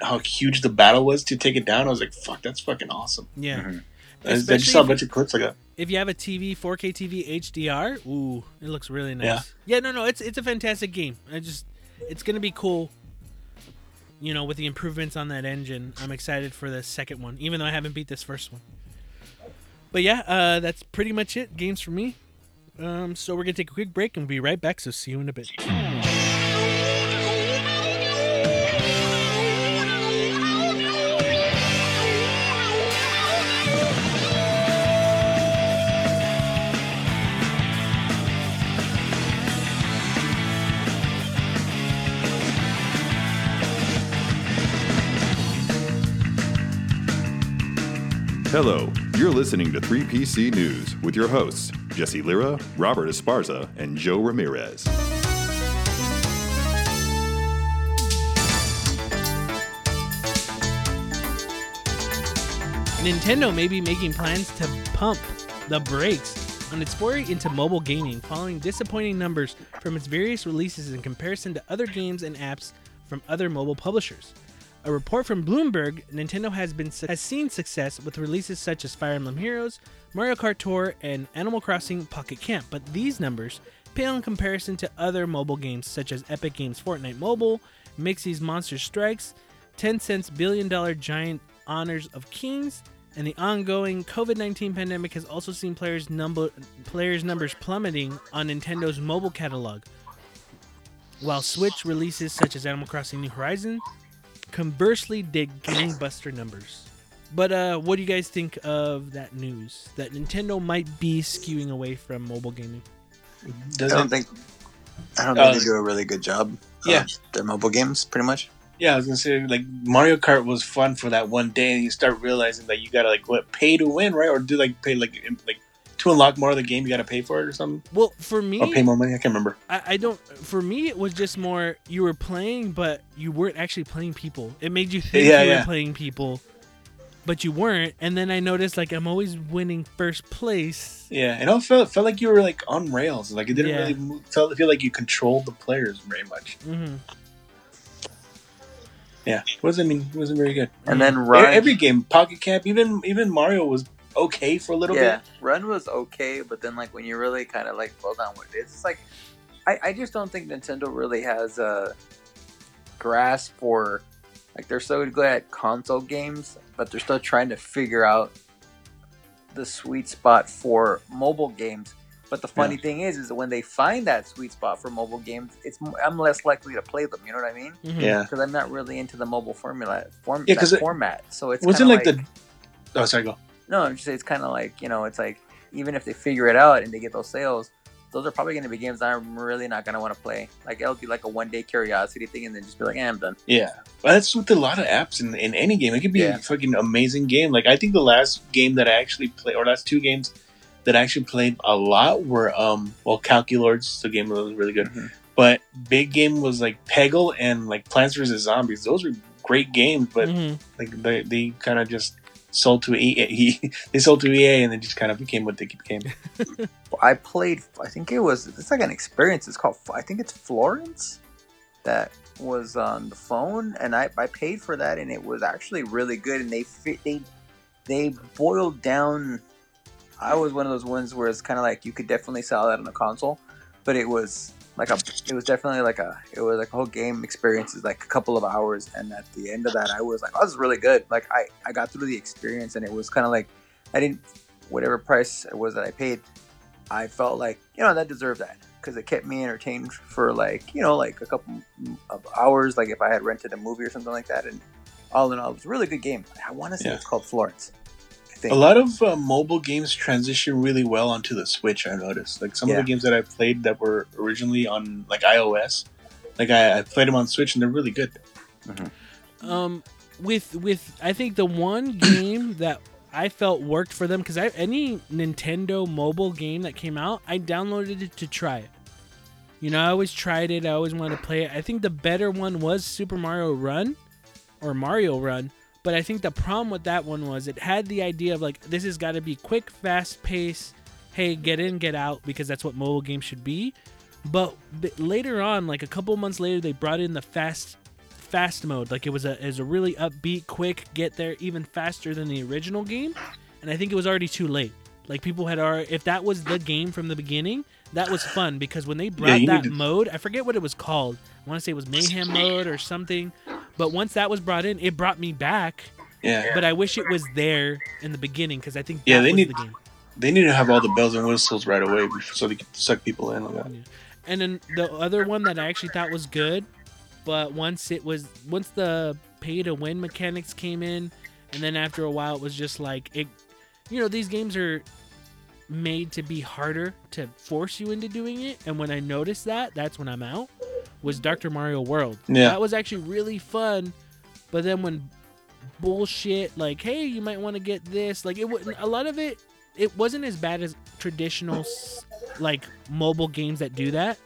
how huge the battle was to take it down. I was like, "Fuck, that's fucking awesome!" yeah. Mhm. I, I just saw a bunch of clips like that. if you have a TV, 4K TV HDR, ooh, it looks really nice. Yeah. Yeah, no, no, it's it's a fantastic game. I just it's gonna be cool. You know, with the improvements on that engine, I'm excited for the second one, even though I haven't beat this first one. But yeah, uh, that's pretty much it. Games for me. Um, so we're gonna take a quick break and we'll be right back. So see you in a bit. Hello, you're listening to 3PC News with your hosts, Jesse Lira, Robert Esparza, and Joe Ramirez. Nintendo may be making plans to pump the brakes on its foray into mobile gaming following disappointing numbers from its various releases in comparison to other games and apps from other mobile publishers. A report from Bloomberg, Nintendo has been has seen success with releases such as Fire Emblem Heroes, Mario Kart Tour, and Animal Crossing Pocket Camp, but these numbers pale in comparison to other mobile games such as Epic Games' Fortnite Mobile, Mixi's Monster Strikes, Tencent's billion-dollar giant Honors of Kings, and the ongoing COVID-19 pandemic has also seen players number players numbers plummeting on Nintendo's mobile catalog. While Switch releases such as Animal Crossing New Horizons conversely did gangbuster numbers. But uh, what do you guys think of that news? That Nintendo might be skewing away from mobile gaming. I don't it? think. I don't Uh, think they do a really good job. yeah. of their mobile games, pretty much. Yeah, I was gonna say like Mario Kart was fun for that one day, and you start realizing that you gotta like what pay to win, right? Or do like pay like im- like to unlock more of the game, you gotta pay for it or something, Well, for me, or pay more money. I can't remember. I, I don't. For me, it was just more you were playing, but you weren't actually playing people. It made you think Yeah, you were playing people, but you weren't. And then I noticed like I'm always winning first place. Yeah, and it felt felt like you were like on rails. Like it didn't Yeah. really move, felt feel like you controlled the players very much. hmm Yeah, it wasn't I mean it wasn't very good. And then Run. Every game, Pocket Camp, even even Mario was okay for a little yeah, bit. Run was okay, but then like when you really kind of like fall down what it is, it's like I, I just don't think Nintendo really has a grasp for like they're so good at console games, but they're still trying to figure out the sweet spot for mobile games. But the funny thing is, is that when they find that sweet spot for mobile games, it's I'm less likely to play them. You know what I mean? hmm Yeah, Because I'm not really into the mobile formula form Yeah, 'cause that it- format. So it's wasn't kinda like, the. Oh, sorry, go. No, I'm just saying it's kind of like you know, it's like even if they figure it out and they get those sales, those are probably going to be games I'm really not going to want to play. Like it'll be like a one day curiosity thing, and then just be like, eh, I'm done. Yeah, but that's with a lot of apps in, in any game. It could be Yeah. a fucking amazing game. Like I think the last game that I actually played, or last two games that I actually played a lot were um well Calculords, the game that was really good. Mhm. But big game was like Peggle and like Plants vs Zombies. Those were great games, but Mhm. like they, they kind of just sold to EA. they sold to EA and then just kind of became what they became. I played. I think it was. It's like an experience. It's called. I think it's Florence. That was on the phone, and I, I paid for that, and it was actually really good. And they fit. They they boiled down. I was one of those ones where it's kind of like you could definitely sell that on a console, but it was like a. It was definitely like a. It was like a whole game experience. Is like a couple of hours, and at the end of that, I was like, "Oh, this is really good." Like I I got through the experience, and it was kind of like I didn't whatever price it was that I paid. I felt like you know that deserved that because it kept me entertained for like you know like a couple of hours, like if I had rented a movie or something like that. And all in all, it was a really good game. I want to say Yeah. it's called Florence. I think. A lot of uh, mobile games transition really well onto the Switch. I noticed, like some of the games that I played that were originally on like iOS, like I, I played them on Switch and they're really good. um with with I think the one game that I felt worked for them because I any Nintendo mobile game that came out, I downloaded it to try it. You know, I always tried it. I always wanted to play it. I think the better one was Super Mario Run or Mario Run, but I think the problem with that one was it had the idea of like this has got to be quick, fast pace. Hey, get in, get out because that's what mobile games should be. But later on, like a couple months later, they brought in the fast fast mode. Like it was a is a really upbeat, quick, get there even faster than the original game. And I think it was already too late. Like people had already if that was the game from the beginning, that was fun because when they brought you that to- mode, I forget what it was called. I want to say it was Mayhem mode or something. But once that was brought in, it brought me back. Yeah, But I wish it was there in the beginning because I think that Yeah, they was need- the game. they need to have all the bells and whistles right away so they can suck people in. Like that. And then the other one that I actually thought was good, but once it was once the pay to win mechanics came in, and then after a while it was just like it, you know, these games are made to be harder to force you into doing it. And when I noticed that, that's when I'm out. Was Dr. Mario World? Yeah. that was actually really fun. But then when bullshit like, hey, you might want to get this, like it wouldn't. A lot of it, it wasn't as bad as traditional like mobile games that do that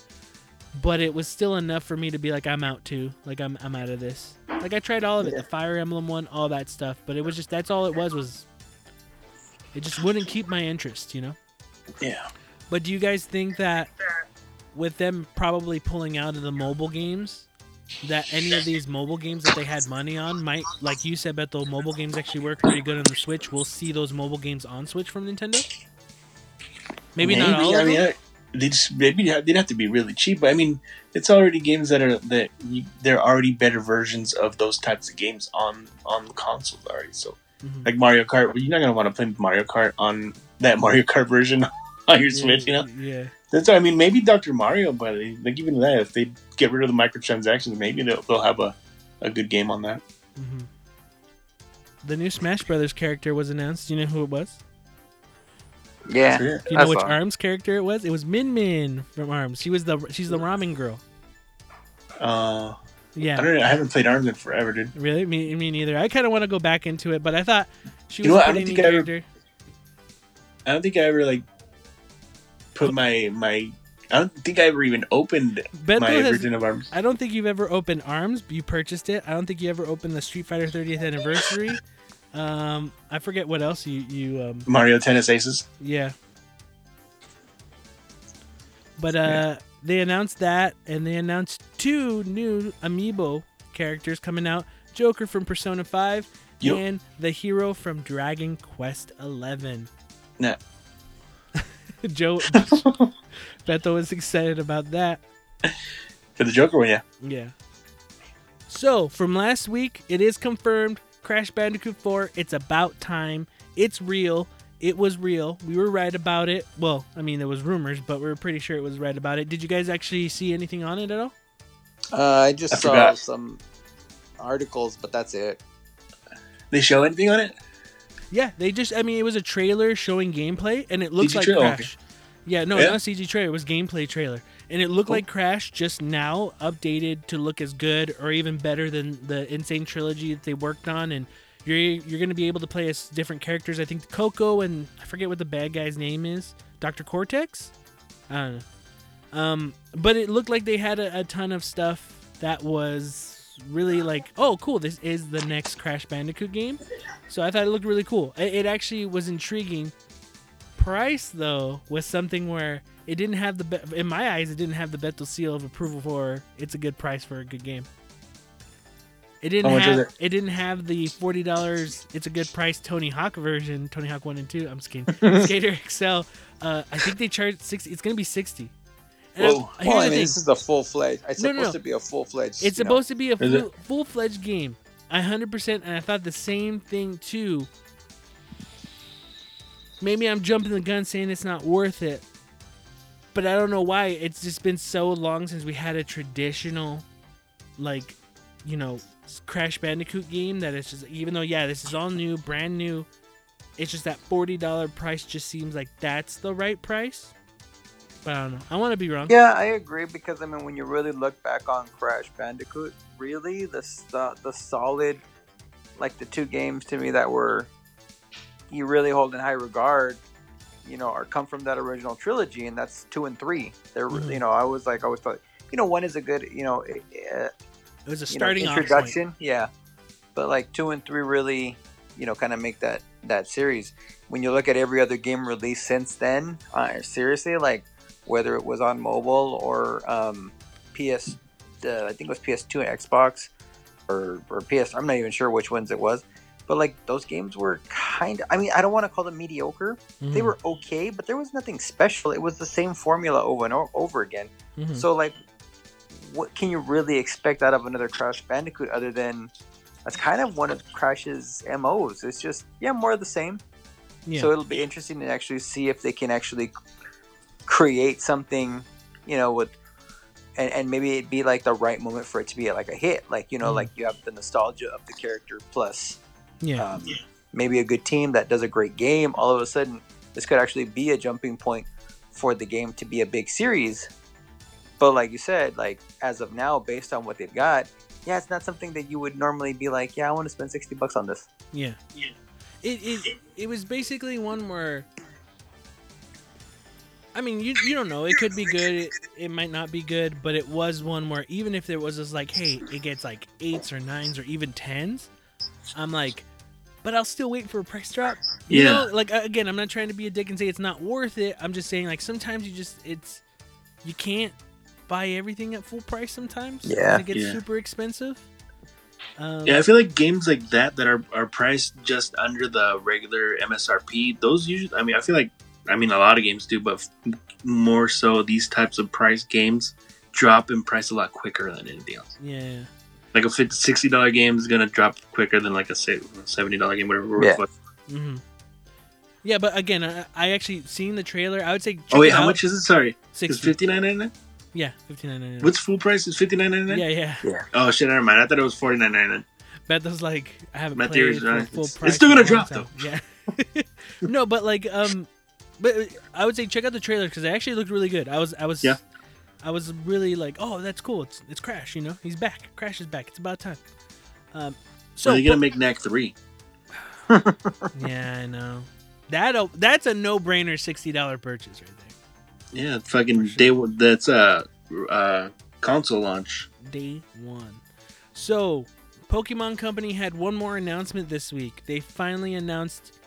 but it was still enough for me to be like i'm out too like i'm, I'm out of this like i tried all of it the fire emblem one all that stuff but it was just that's all it was was it just wouldn't keep my interest you know? Yeah, but do you guys think that with them probably pulling out of the mobile games that any of these mobile games that they had money on might like you said Beto, mobile games actually work pretty good on the switch. We'll see those mobile games on switch from nintendo? Maybe, not all I mean, I- they just maybe they'd have to be really cheap. But I mean, it's already games that are that you, they're already better versions of those types of games on on the consoles already. So Mhm. like Mario Kart, you're not gonna want to play Mario Kart on that Mario Kart version on your Switch. You know, yeah that's I mean maybe Doctor Mario, but like even that, if they get rid of the microtransactions, maybe they'll, they'll have a, a good game on that. hmm The new Smash Brothers character was announced. Do you know who it was? yeah, yeah. Do you know I which saw. Arms character it was? It was Min Min from Arms. She was the she's the ramen girl. Uh, I Yeah, don't know. I haven't played Arms in forever, dude. really. Me, me neither. I kind of want to go back into it, but I thought she You was know a? I pretty don't neat think I ever- character. I don't think I ever like put my my. I don't think I ever even opened my has. version of Arms. I don't think you've ever opened Arms. You purchased it. I don't think you ever opened the Street Fighter 30th anniversary. Um, I forget what else you you um Mario Tennis Aces. Yeah. But uh they announced that and they announced two new amiibo characters coming out. Joker from Persona 5 Yup. and the hero from Dragon Quest 11. Nah. Joe Beto was excited about that. For the Joker one, yeah. Yeah. So, from last week, it is confirmed Crash Bandicoot 4, it's about time. It's real. It was real. We were right about it. Well, I mean, there was rumors, but we were pretty sure it was right about it. Did you guys actually see anything on it at all? Uh, I just I saw forgot. some articles, but that's it. They show anything on it? Yeah, they just. I mean, it was a trailer showing gameplay, and it looks CG like trailer? Crash. Yeah, no, Yeah? not a CG trailer. It was gameplay trailer, and it looked Cool. like Crash just now updated to look as good or even better than the N. Sane trilogy that they worked on. And you're you're gonna be able to play as different characters. I think Coco and I forget what the bad guy's name is. Doctor Cortex. I don't know. Um, but it looked like they had a, a ton of stuff that was really like, oh, cool. This is the next Crash Bandicoot game. So I thought it looked really cool. It, it actually was intriguing. Price though was something where it didn't have the be- in my eyes it didn't have the Bethel seal of approval for it's a good price for a good game. It didn't have is it? didn't have the forty dollars. It's a good price Tony Hawk version, Tony Hawk one and two. I'm just kidding. Skater XL. Uh, I think they charge sixty. It's gonna be sixty. And Whoa. Well, I mean, this is the full fledged. It's No, no, supposed no. to be a full fledged. It's supposed to be a full, full-fledged game. I 100% and I thought the same thing too. Maybe I'm jumping the gun saying it's not worth it. But I don't know why. It's just been so long since we had a traditional like, you know, Crash Bandicoot game that it's just even though yeah, this is all new, brand new, it's just that $40 price just seems like that's the right price. But I don't know. I want to be wrong. Yeah, I agree because I mean, when you really look back on Crash Bandicoot, really the the, the solid, like the two games to me that were you really hold in high regard, you know, are come from that original trilogy, and that's two and three. They're Mhm. you know, I was like, I always thought, you know, one is a good, you know, It was a you know, starting off point. introduction, yeah, but like two and three really, you know, kind of make that that series. When you look at every other game released since then, uh, seriously, like whether it was on mobile or um, PS, uh, I think it was PS2 and Xbox, or or PS. I'm not even sure which ones it was, but like those games were kind of. I mean, I don't want to call them mediocre. They Mhm, were okay, but there was nothing special. It was the same formula over and over again. mhm. So like, what can you really expect out of another Crash Bandicoot other than that's kind of one of Crash's MOs. It's just yeah, more of the same. yeah. So it'll be interesting to actually see if they can actually create something, you know, with and, and maybe it'd be like the right moment for it to be like a hit. Like you know, Mm. like you have the nostalgia of the character plus yeah. um, maybe a good team that does a great game. All of a sudden, this could actually be a jumping point for the game to be a big series. But like you said, like as of now, based on what they've got, yeah, it's not something that you would normally be like, yeah, I want to spend sixty bucks on this. Yeah. yeah. It, it it was basically one where I mean, you you don't know. It could be good. It, it might not be good, but it was one where even if there was this like, hey, it gets like eights or nines or even tens, I'm like, but I'll still wait for a price drop. You Yeah. know, like again, I'm not trying to be a dick and say it's not worth it. I'm just saying like sometimes you just it's you can't buy everything at full price sometimes. Yeah. It gets Yeah. super expensive. Um, Yeah, I feel like games like that that are, are priced just under the regular MSRP, those usually, I mean, I feel like, I mean, a lot of games do, but f- more so these types of price games drop in price a lot quicker than anything else. yeah. Like a $50, $60 game is going to drop quicker than like a $70 game, whatever. Yeah. But- hmm Yeah, but again, I, I actually seen the trailer. I would say. Oh, wait, how out. much is it? Sorry. It's 60. fifty nine ninety nine. Yeah, fifty nine ninety nine. What's full price? Is fifty nine ninety nine? Yeah, yeah. Oh shit! Never mind. I thought it was forty nine ninety nine. Bethle's like I haven't My played theory's right. full It's- it's still gonna drop, time. Yeah. no, but like um, but I would say check out the trailer because it actually looked really good. I was I was Yeah. I was really like, oh, that's cool. It's it's Crash. You know, he's back. Crash is back. It's about time. Um, So so are gonna po- make Knack three? yeah, I know. That that's a no brainer sixty dollar purchase right there. Yeah, fucking sure. day. one- That's uh uh console launch. day one. So, Pokemon Company had one more announcement this week. They finally announced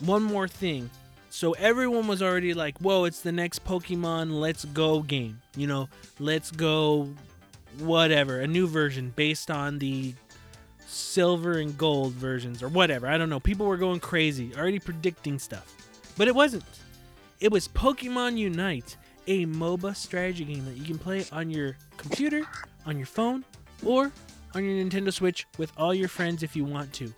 one more thing. So everyone was already like, "Whoa, it's the next Pokemon Let's Go game." You know, Let's Go whatever, a new version based on the silver and gold versions or whatever. I don't know. People were going crazy, already predicting stuff. But it wasn't. It was Pokemon Unite, a MOBA strategy game that you can play on your computer, on your phone, or on your Nintendo Switch with all your friends if you want to.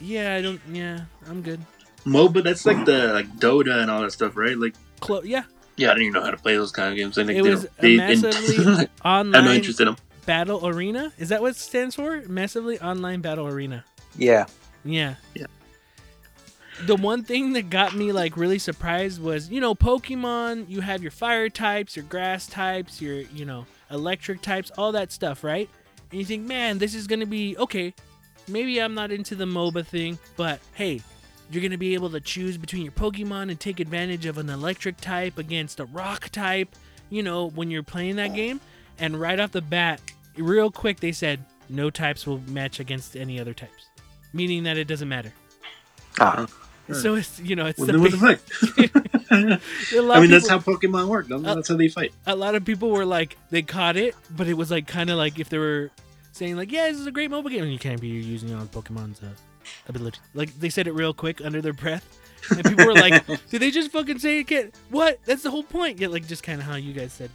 Yeah, I don't. Yeah, I'm good. MOBA. That's like the like Dota and all that stuff, right? Like Clo- yeah, yeah, I don't even know how to play those kind of games. I think it they was don't- a they, massively like, I have no online interest in them. battle arena. Is that what it stands for? Massively online battle arena. Yeah, Yeah. Yeah. The one thing that got me like really surprised was, you know, Pokemon, you have your fire types, your grass types, your, you know, electric types, all that stuff, right? And you think, man, this is to be okay. Maybe I'm not into the MOBA thing, but hey, you're to be able to choose between your Pokemon and take advantage of an electric type against a rock type, you know, when you're playing that game. And right off the bat, real quick, they said no types will match against any other types, meaning that it doesn't matter. Uh-huh. Ah, So it's you know it's Well, the what big- the fuck? a lot I mean, that's how Pokemon work. That's how they fight. a lot of people were like they caught it, but it was like kind of like if they were saying like yeah this is a great mobile game and you can't be using all Pokemon's uh, ability. Like they said it real quick under their breath, and people were like, did they just fucking say it can't? What? That's the whole point. Yeah, like just kind of how you guys said.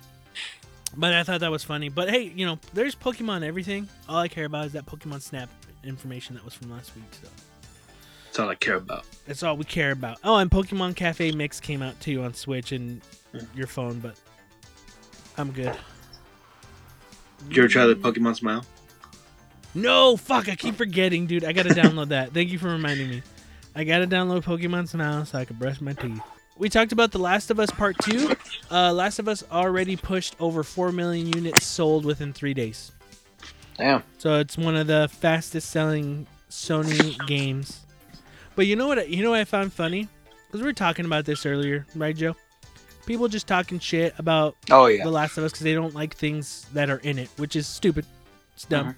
But I thought that was funny. But hey, you know, there's Pokemon everything. All I care about is that Pokemon Snap information that was from last week. So. That's all I care about. That's all we care about. Oh, and Pokemon Cafe Mix came out too on Switch and your phone, but I'm good. Did you ever try the Pokemon Smile? No, fuck, I keep forgetting, dude. I gotta download that. Thank you for reminding me. I gotta download Pokemon Smile so I can brush my teeth. We talked about The Last of Us Part 2. Uh, Last of Us already pushed over 4 million units sold within three days. damn. So it's one of the fastest selling Sony games. But you know what? You know what I found funny? Because we were talking about this earlier, right, Joe? People just talking shit about Oh yeah. The Last of Us because they don't like things that are in it, which is stupid. It's dumb.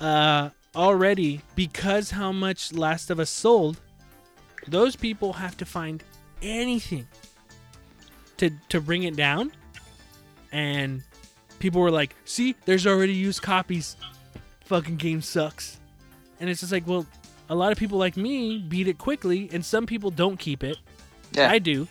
Uh, already because how much Last of Us sold, those people have to find anything to to bring it down, and people were like, "See, there's already used copies. Fucking game sucks." And it's just like, well, a lot of people like me beat it quickly, and some people don't keep it. Yeah. I do,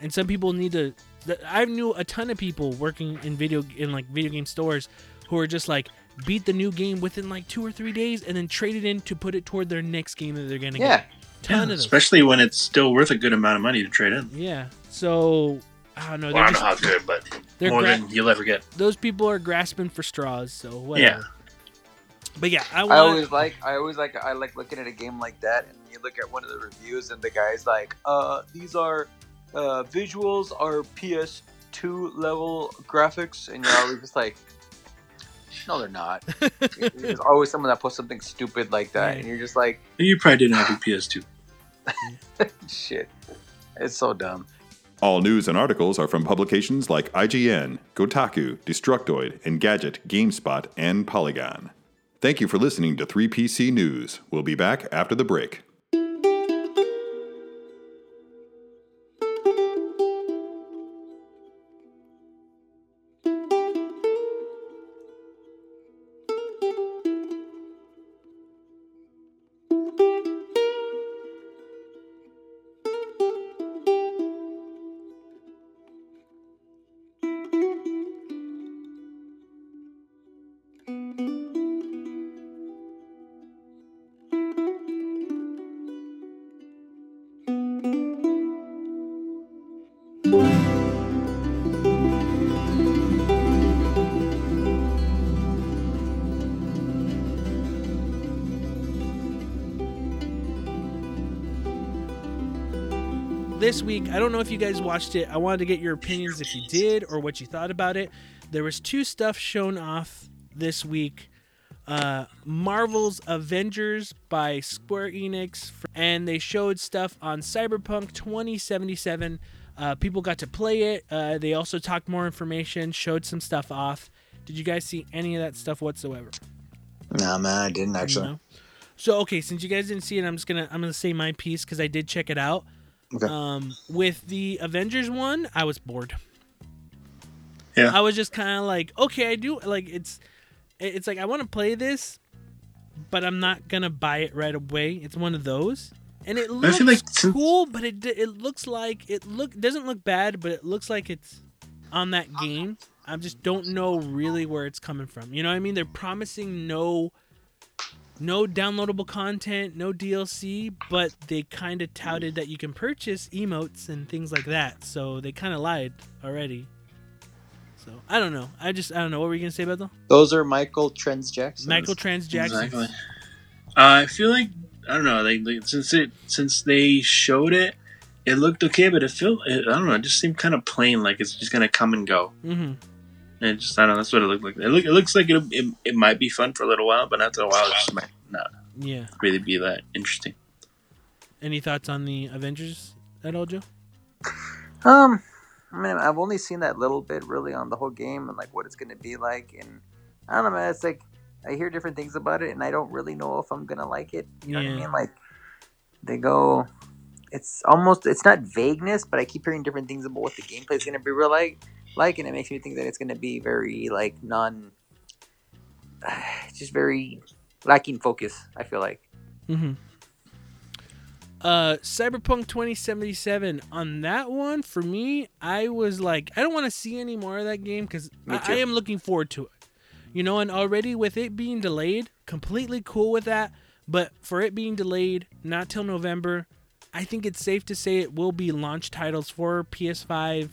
and some people need to. th- I knew a ton of people working in video in like video game stores who are just like beat the new game within like two or three days and then trade it in to put it toward their next game that they're gonna yeah. get. Ton of those. Especially when it's still worth a good amount of money to trade in. Yeah. So I don't know. Well, They're I don't just, know how good, but they're more gra- than you'll ever get. those people are grasping for straws. So whatever. Yeah. But yeah, I I always like I always like I like looking at a game like that and you look at one of the reviews and the guy's like, uh, these are uh, visuals are PS2 level graphics and you're always just like No they're not. There's always someone that posts something stupid like that Right. and you're just like, You probably didn't have a PS2. shit. It's so dumb. All news and articles are from publications like IGN, Kotaku, Destructoid, Engadget, GameSpot, and Polygon. Thank you for listening to 3PC News. We'll be back after the break. This week, I don't know if you guys watched it. I wanted to get your opinions if you did or what you thought about it. There was two stuff shown off this week. Uh, Marvel's Avengers by Square Enix, and they showed stuff on Cyberpunk 2077. Uh, people got to play it. Uh, they also talked more information, showed some stuff off. Did you guys see any of that stuff whatsoever? Nah man, I didn't actually. No? So okay, since you guys didn't see it, I'm just gonna I'm gonna say my piece because I did check it out. Okay. Um, with the Avengers one, I was bored. Yeah. I was just kind of like, okay, I do like it's, it's like I want to play this, but I'm not gonna buy it right away. It's one of those, and it looks feel like since- cool, but it it looks like it look doesn't look bad, but it looks like it's on that game. I just don't know really where it's coming from. You know what I mean? They're promising no no downloadable content, no DLC, but they kind of touted that you can purchase emotes and things like that. So they kind of lied already. So I don't know. I just I don't know. What were you gonna say about them? Those are Michael Trans Jackson. Michael Trans Jackson. Exactly. Uh, I feel like I don't know. They, they since it since they showed it, it looked okay, but it felt it, I don't know. It just seemed kind of plain, like it's just gonna come and go. Mm-hmm. And it just I don't know. That's what it looked like. It, look, it looks like it, it it might be fun for a little while, but after a while, it just might not Yeah. really be that interesting. Any thoughts on the Avengers at all, Joe? Um, I mean, I've only seen that little bit really on the whole game and like what it's gonna be like, and I don't know, man. It's like I hear different things about it, and I don't really know if I'm gonna like it. You know what I mean? Like they go, it's almost it's not vagueness, but I keep hearing different things about what the gameplay is gonna be real like, like, and it makes me think that it's gonna be very like non, just very lacking focus. I feel like. Mm-hmm. Uh, Cyberpunk 2077. On that one, for me, I was like, I don't want to see any more of that game because I. I am looking forward to it. You know, and already with it being delayed, completely cool with that. But for it being delayed, not till November, I think it's safe to say it will be launch titles for PS5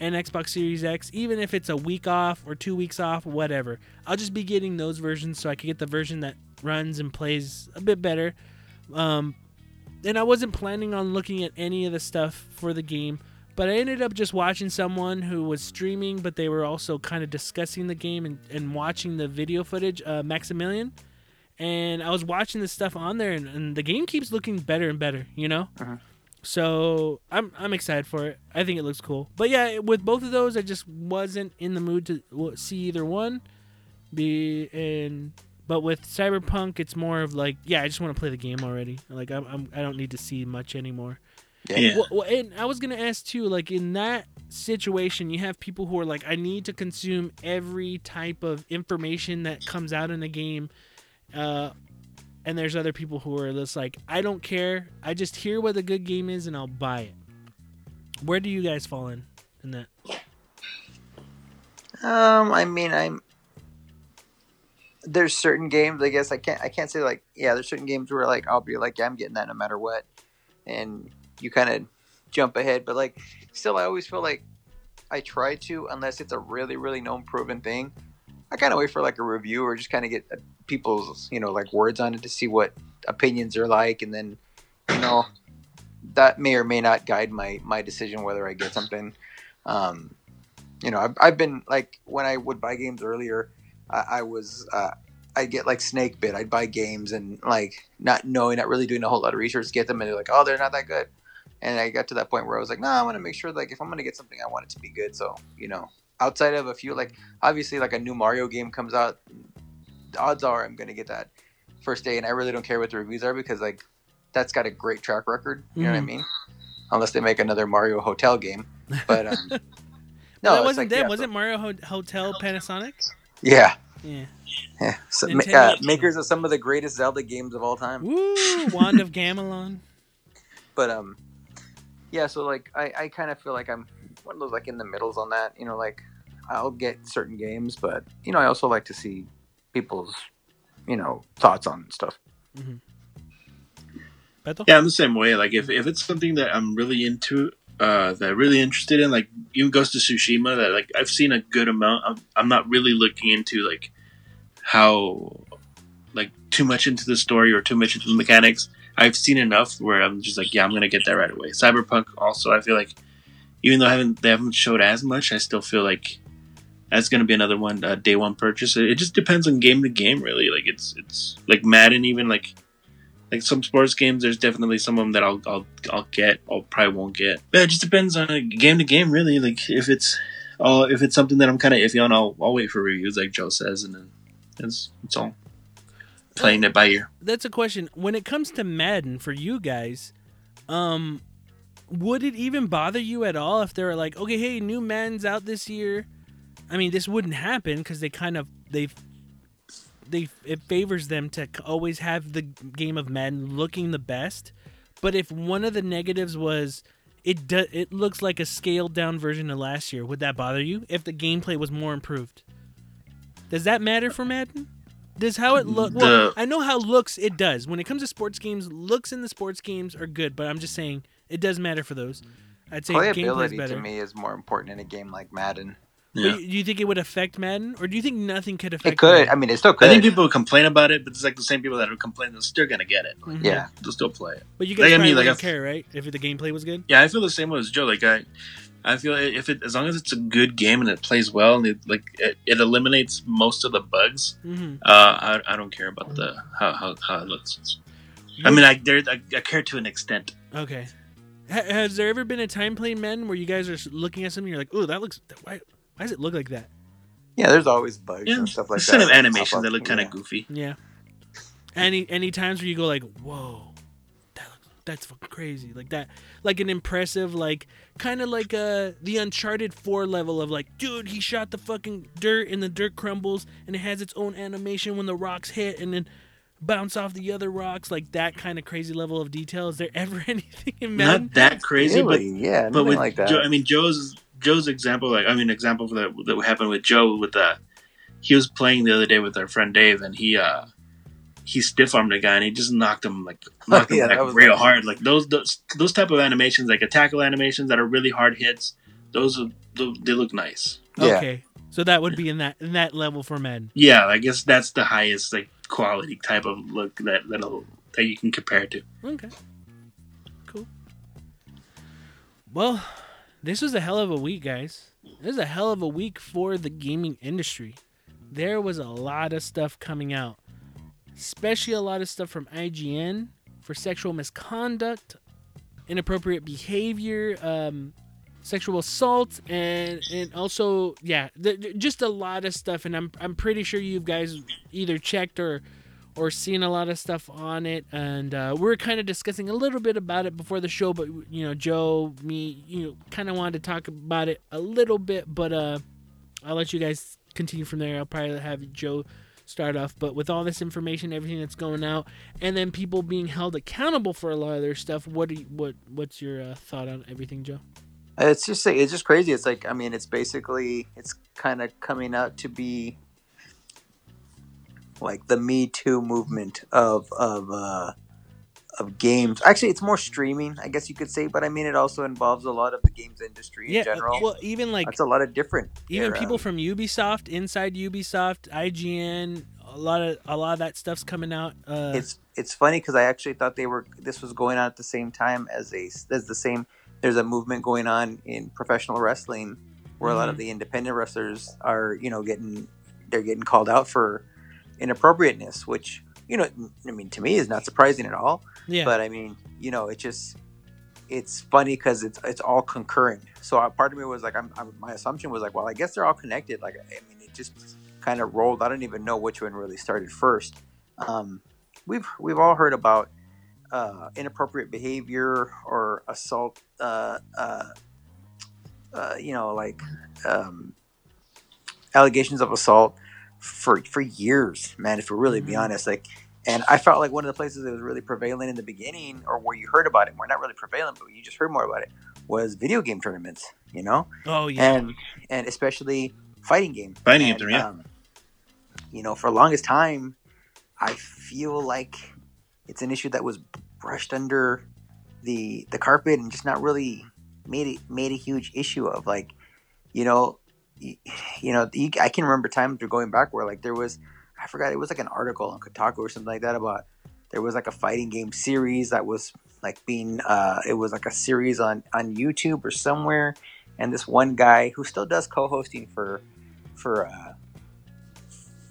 and Xbox Series X, even if it's a week off or two weeks off, whatever. I'll just be getting those versions so I can get the version that runs and plays a bit better. Um, and I wasn't planning on looking at any of the stuff for the game, but I ended up just watching someone who was streaming, but they were also kind of discussing the game and, and watching the video footage, uh, Maximilian. And I was watching the stuff on there, and, and the game keeps looking better and better, you know? So I'm, I'm excited for it. I think it looks cool. But yeah, with both of those, I just wasn't in the mood to see either one. Be and but with Cyberpunk, it's more of like, yeah, I just want to play the game already. Like I'm, I'm I don't need to see much anymore. Yeah. Well, well, and I was gonna ask too, like in that situation, you have people who are like, I need to consume every type of information that comes out in the game, uh, and there's other people who are just like, I don't care, I just hear what a good game is and I'll buy it. Where do you guys fall in in that? Um, I mean, I'm there's certain games. I guess I can't. I can't say like yeah. There's certain games where like I'll be like yeah, I'm getting that no matter what, and you kind of jump ahead. But like still, I always feel like I try to unless it's a really really known proven thing. I kind of wait for like a review or just kind of get uh, people's you know like words on it to see what opinions are like, and then you know that may or may not guide my my decision whether I get something. Um, you know, I've, I've been like when I would buy games earlier, I, I was uh, I'd get like snake bit. I'd buy games and like not knowing, not really doing a whole lot of research get them, and they're like, oh, they're not that good. And I got to that point where I was like, no, I want to make sure like if I'm gonna get something, I want it to be good. So you know, outside of a few like obviously like a new Mario game comes out, the odds are I'm gonna get that first day, and I really don't care what the reviews are because like that's got a great track record. You know what I Mhm. mean? Unless they make another Mario Hotel game, but um, no, that wasn't like, them. yeah, was it Mario Ho- Hotel Panasonic? Yeah, Yeah. yeah. So, uh, makers of some of the greatest Zelda games of all time. Woo! Wand of Gamelon. But um, yeah. So like, I I kind of feel like I'm one of those like in the middles on that. You know, like I'll get certain games, but you know, I also like to see people's you know thoughts on stuff. Beto? Yeah, I'm the same way. Like if, if it's something that I'm really into, uh, that I'm really interested in, like even Ghost of Tsushima, that like I've seen a good amount. I'm, I'm not really looking into like how like too much into the story or too much into the mechanics. I've seen enough where I'm just like, yeah, I'm gonna get that right away. Cyberpunk also, I feel like even though I haven't they haven't showed as much, I still feel like that's gonna be another one uh, day one purchase. It, just depends on game to game, really. Like it's it's like Madden, even like like some sports games. There's definitely some of them that I'll I'll I'll get, or probably won't get. But it just depends on uh, game to game, really. Like if it's uh, if it's something that I'm kind of iffy on, I'll I'll wait for reviews, like Joe says, and then it's it's all playing it by ear. that's a question. When it comes to Madden for you guys, um, would it even bother you at all if they were like, okay, hey, new Madden's out this year? I mean, this wouldn't happen because they kind of they they it favors them to always have the game of Madden looking the best. But if one of the negatives was it do, it looks like a scaled down version of last year, would that bother you if the gameplay was more improved? Does that matter for Madden? Does how it look? Well, I know how looks it does. When it comes to sports games, looks in the sports games are good, but I'm just saying it does matter for those. I'd say Playability better. to me is more important in a game like Madden. Yeah. Do you think it would affect Madden, or do you think nothing could affect? It could. Madden? I mean, it still I think people would complain about it, but it's like the same people that would complain, they're still gonna get it. Like, Mhm. yeah. They'll still play it. But you guys Like, I probably mean, like, wouldn't if- care, right? If the gameplay was good. Yeah, I feel the same way as Joe. Like I, I feel if it as long as it's a good game and it plays well and it like it, it eliminates most of the bugs. hmm Uh, I, I don't care about the how how, how it looks. I mean, I there I, I care to an extent. Okay. Ha- has there ever been a time playing Madden where you guys are looking at something, and you're like, "Oh, that looks. Why? Why does it look like that?" yeah, there's always bugs Yeah, and stuff like There's that. kind of that animations that look kind of Yeah. goofy. Yeah. Any any times where you go like, "Whoa, that looks, that's fucking crazy," like that, like an impressive, like kind of like uh the Uncharted Four level of like, dude, he shot the fucking dirt and the dirt crumbles and it has its own animation when the rocks hit and then bounce off the other rocks, like that kind of crazy level of detail. Is there ever anything in Madden? Not that crazy, Really? yeah, but nothing but with like that. Joe, I mean Joe's Joe's example, like I mean example for that that happened with Joe with uh he was playing the other day with our friend Dave and he uh he stiff armed a guy and he just knocked him like knocked Yeah, him that back was real like- hard. Like those, those those type of animations, like a tackle animations that are really hard hits. Those are they look nice. yeah. Okay, so that would be in that in that level for Madden. Yeah, I guess that's the highest like quality type of look that that'll that you can compare it to. Okay. Cool. Well, this was a hell of a week, guys. This is a hell of a week for the gaming industry. There was a lot of stuff coming out, especially a lot of stuff from IGN for sexual misconduct, inappropriate behavior, um, sexual assault, and and also yeah, just a lot of stuff. And I'm I'm pretty sure you guys either checked or or seen a lot of stuff on it and uh, we are kind of discussing a little bit about it before the show but you know joe me you know kind of wanted to talk about it a little bit but uh i'll let you guys continue from there i'll probably have joe start off but with all this information everything that's going out and then people being held accountable for a lot of their stuff what do you, what what's your uh, thought on everything joe It's just it's just crazy. It's like I mean, it's basically it's kind of coming out to be like the Me Too movement of of uh, of games. Actually, it's more streaming, I guess you could say, but I mean, it also involves a lot of the games industry yeah in general. well even like That's a lot of different. even era. people from Ubisoft, inside Ubisoft, IGN, a lot of a lot of that stuff's coming out. Uh, it's it's funny because I actually thought they were this was going on at the same time as a as the same. There's a movement going on in professional wrestling where a lot of Mm-hmm. the independent wrestlers are you know getting they're getting called out for inappropriateness, which you know I mean to me is not surprising at all. yeah, But I mean you know it just it's funny because it's it's all concurrent. So uh, part of me was like, I'm, I'm my assumption was like, well, I guess they're all connected. Like I mean, it just kind of rolled. I don't even know which one really started first. Um, we've we've all heard about uh, inappropriate behavior or assault. Uh, uh, uh, you know, like um, allegations of assault for for years, man. If we're really be Mhm. honest, like, and I felt like one of the places that was really prevalent in the beginning, or where you heard about it, more not really prevalent, but you just heard more about it, was video game tournaments. You know, oh yeah, and and especially fighting game. Fighting And, game, yeah. Um, you know, for the longest time, I feel like it's an issue that was brushed under the the carpet and just not really made it made a huge issue of like, you know, you, you know, I can remember times through going back where like there was, I forgot it was like an article on Kotaku or something like that about there was like a fighting game series that was like being uh it was like a series on on YouTube or somewhere and this one guy who still does co-hosting for for uh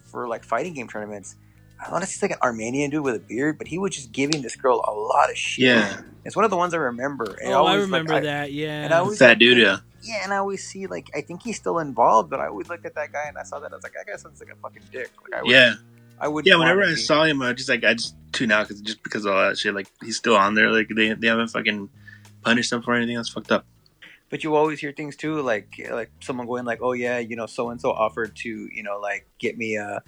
for like fighting game tournaments I want to say like an Armenian dude with a beard, but he was just giving this girl a lot of shit. Yeah. It's one of the ones I remember. And oh, I always, like, remember I- that. Yeah, and I always- Fat dude, yeah. Yeah, and I always see like I think he's still involved, but I always look at that guy and I saw that I was like, that guy sounds like a fucking dick. Like I would, Yeah. I would. Yeah, whenever I saw him, I just like I just tune out because just because of all that shit. Like he's still on there. Like they they haven't fucking punished him for anything. That's fucked up. but you always hear things too, like like someone going like, oh yeah, you know, so and so offered to you know like get me a.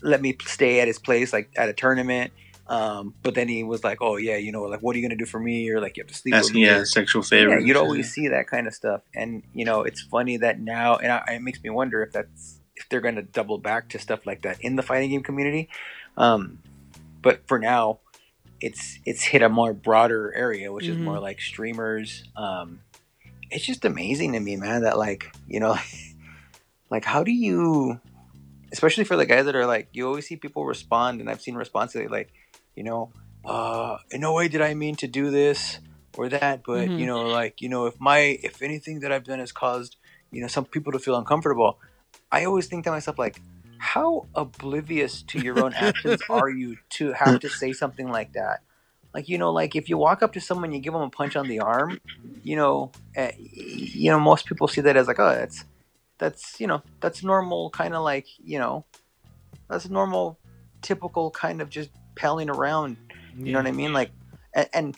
let me stay at his place like at a tournament. Um, but then he was like, "Oh yeah, you know, like what are you gonna do for me?" Or like you have to sleep with me. yeah, or- sexual favors. Yeah, you'd shit. always see that kind of stuff, and you know, it's funny that now, and I, it makes me wonder if that's if they're going to double back to stuff like that in the fighting game community. Um, but for now, it's it's hit a more broader area, which is Mhm. more like streamers. Um, it's just amazing to me, man, that like you know, like how do you especially for the guys that are like you always see people respond and i've seen responses like you know uh in no way did i mean to do this or that but Mhm. you know like you know if my if anything that i've done has caused you know some people to feel uncomfortable i always think to myself like how oblivious to your own actions are you to have to say something like that like you know like if you walk up to someone you give them a punch on the arm you know uh, you know most people see that as like oh that's that's you know that's normal kind of like you know that's normal typical kind of just palling around you know what i mean like and, and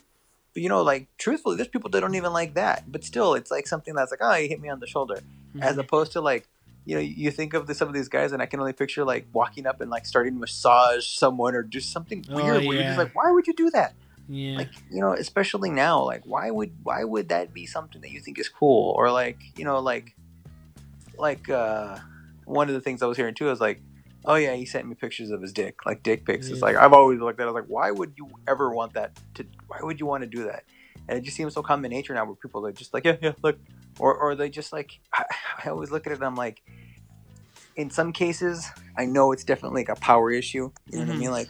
you know like truthfully there's people that don't even like that but still it's like something that's like oh you hit me on the shoulder Mm-hmm. as opposed to like you know you think of the, some of these guys and i can only picture like walking up and like starting to massage someone or do something Oh, weird where you're yeah. just like why would you do that yeah. like you know especially now like why would why would that be something that you think is cool or like you know like like uh one of the things i was hearing too is like oh yeah he sent me pictures of his dick like dick pics. It's like i've always looked at it I was like why would you ever want that to why would you want to do that? And it just seems so common nature now where people are just like yeah yeah look or or they just like i, I always look at it and i'm like in some cases i know it's definitely like a power issue you know what i mean? Mm-hmm. Like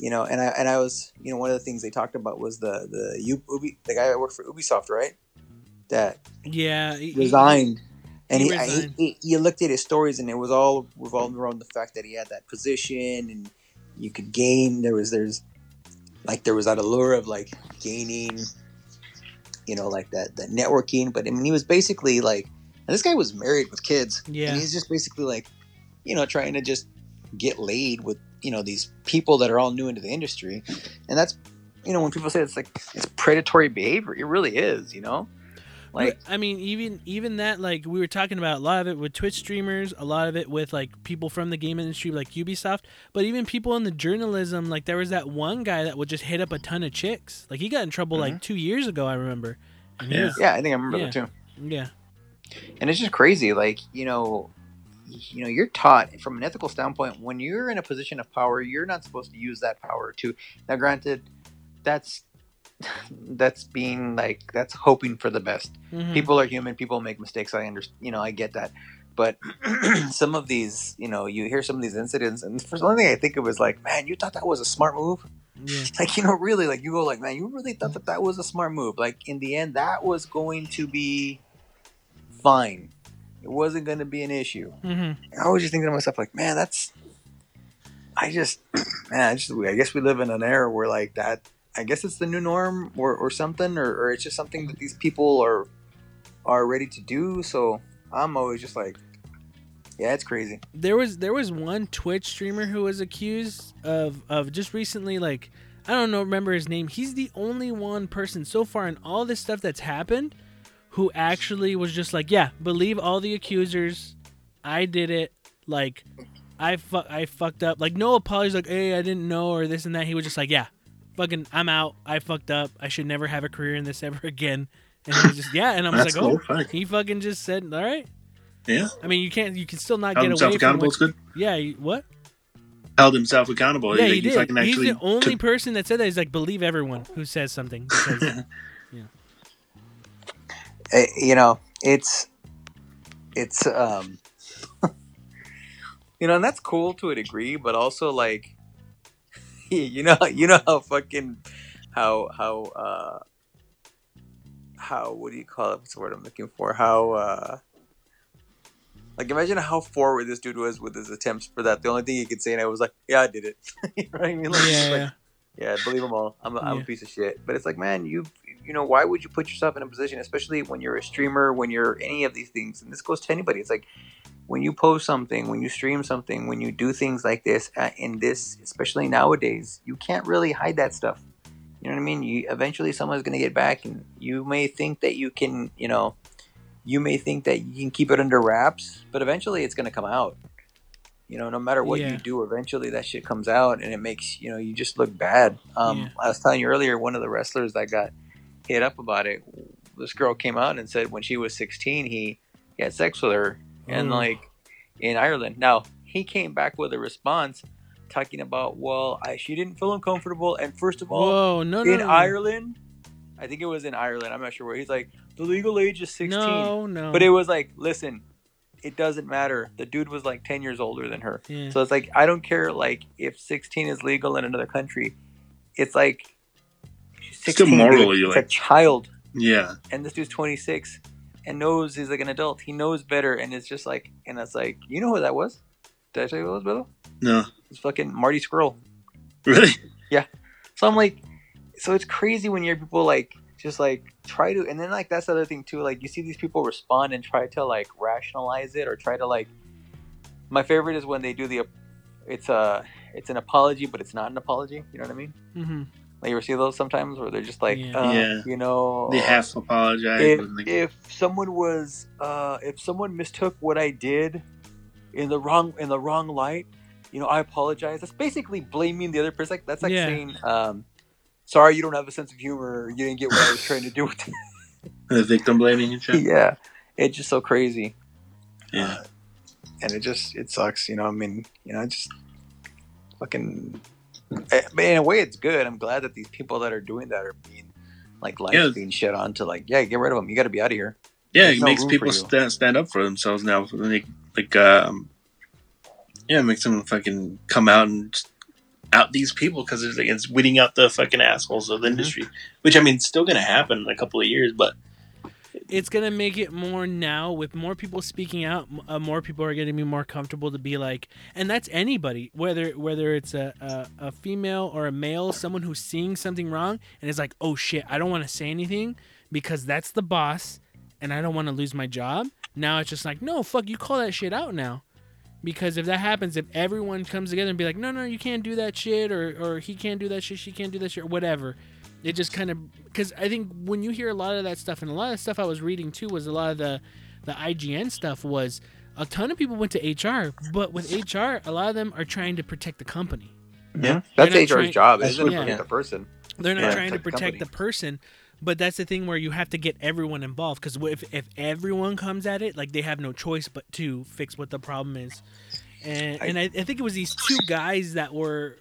you know, and I and I was, you know, one of the things they talked about was the the U, Ubi, the guy that worked for Ubisoft, right? That yeah. he- he- resigned, and he he, I- he, you looked at his stories, and it was all revolved around the fact that he had that position, and you could gain. There was there's like there was that allure of like gaining, you know, like that that networking. But I mean, he was basically like, this guy was married with kids, Yeah. and he's just basically like, you know, trying to just get laid with you know these people that are all new into the industry, and that's you know when people say it's like it's predatory behavior, it really is, you know, like I mean, even even that, like we were talking about a lot of it with Twitch streamers, a lot of it with like people from the game industry, like Ubisoft, but even people in the journalism. Like there was that one guy that would just hit up a ton of chicks. Like he got in trouble like mm-hmm. two years ago, I remember. And he Yeah. was- yeah, I think I remember Yeah. that too. yeah, and it's just crazy like you know you know you're taught from an ethical standpoint when you're in a position of power you're not supposed to use that power to now granted that's that's being like that's hoping for the best. Mhm. people are human people make mistakes i understand you know i get that. But some of these you know you hear some of these incidents and for one thing i think of is like man you thought that was a smart move? Yeah, like you know really like you go like man you really thought that that was a smart move. Like in the end that was going to be fine. It wasn't going to be an issue. Hmm i was just thinking to myself like man that's i just man I just i guess we live in an era where like that i guess it's the new norm or, or something or, or it's just something that these people are are ready to do so i'm always just like yeah it's crazy there was there was one Twitch streamer who was accused of of just recently like I don't know remember his name. He's the only one person so far in all this stuff that's happened who actually was just like, yeah, believe all the accusers. I did it. Like I fu- I fucked up. Like no apologies like, "Hey, I didn't know" or this and that. He was just like, "Yeah, fucking I'm out. I fucked up. I should never have a career in this ever again." And he was just, "Yeah." And I was That's like, cool. "Oh." Fuck. He fucking just said, "All right." Yeah. I mean, you can't you can still not Held get himself away from accountable. what It's good. yeah, you- what? Held himself accountable. yeah, Like, he did. fucking He's the only took- person that said that. He's like, believe everyone who says something. Because, Eh, you know it's it's um you know and that's cool to a degree but also like you know you know how fucking how how uh how what do you call it what's the word i'm looking for how uh like imagine how forward this dude was with his attempts for that the only thing he could say and i was like yeah i did it you know what i mean like, yeah, like, yeah. yeah, believe them all. I'm a, I'm Yeah. a piece of shit. But it's like, man, you you know, why would you put yourself in a position, especially when you're a streamer, when you're any of these things, and this goes to anybody. It's like when you post something, when you stream something, when you do things like this, uh, in this, especially nowadays, you can't really hide that stuff. You know what I mean? You eventually someone's gonna get back, and you may think that you can, you know, you may think that you can keep it under wraps, but eventually it's gonna come out. You know, no matter what Yeah. you do, eventually that shit comes out, and it makes you know you just look bad. Um, Yeah. I was telling you earlier, one of the wrestlers that got hit up about it, this girl came out and said when she was 16, he, he had sex with her, and Oh. like in Ireland. Now he came back with a response talking about, well, I, she didn't feel uncomfortable, and first of all, Whoa, no, in no, no. Ireland, I think it was in Ireland. I'm not sure where. He's like, the legal age is 16. No, no. But it was like, listen, it doesn't matter. The dude was like ten years older than her. Yeah. So it's like I don't care like if 16 is legal in another country. It's like she's 16, dude. morally, it's like- a child, Yeah. and this dude's 26 and knows he's like an adult. He knows better, and it's just like, and it's like, you know who that was? Did I tell you who it was, brother? No. It's fucking Marty Scurll. Really? Yeah. So I'm like, so it's crazy when you hear people like just like try to, and then like that's the other thing too. Like you see these people respond and try to like rationalize it or try to like. My favorite is when they do the, it's a it's an apology, but it's not an apology. You know what I mean? hmm Like you ever see those sometimes where they're just like, Yeah. uh, Yeah. you know, They have to apologize. if, but, like, if someone was uh if someone mistook what I did in the wrong in the wrong light, you know, I apologize. That's basically blaming the other person. Like, that's like Yeah. saying, um, sorry, you don't have a sense of humor. You didn't get what I was trying to do with it. the victim blaming and shit. yeah, it's just so crazy, Yeah. and it just it sucks. You know, I mean, you know, just fucking. Eh, in a way, it's good. I'm glad that these people that are doing that are being like lives Yeah. being shit on to like, yeah, get rid of them. You got to be out of here. Yeah, There's it no makes people stand, stand up for themselves now. Like, like um, yeah, it makes them fucking come out and out these people because it's, like, it's weeding out the fucking assholes of the Mhm. industry. Which I mean, it's still gonna happen in a couple of years, but It's gonna make it more now with more people speaking out. Uh, more people are gonna be more comfortable to be like, and that's anybody, whether whether it's a, a a female or a male, someone who's seeing something wrong and is like, oh shit, I don't want to say anything because that's the boss, and I don't want to lose my job. Now it's just like, no, fuck, you call that shit out now. Because if that happens, if everyone comes together and be like, no, no, you can't do that shit, or, or he can't do that shit, she can't do that shit, or whatever, it just kind of because I think when you hear a lot of that stuff, and a lot of the stuff I was reading too was a lot of the the IGN stuff was a ton of people went to HR, but with HR, a lot of them are trying to protect the company. Yeah, that's HR's trying- job. That's Isn't what- to protect the person. They're not Yeah, trying to protect the the person, but that's the thing where you have to get everyone involved because if if everyone comes at it, like they have no choice but to fix what the problem is. And I- and I, I think it was these two guys that were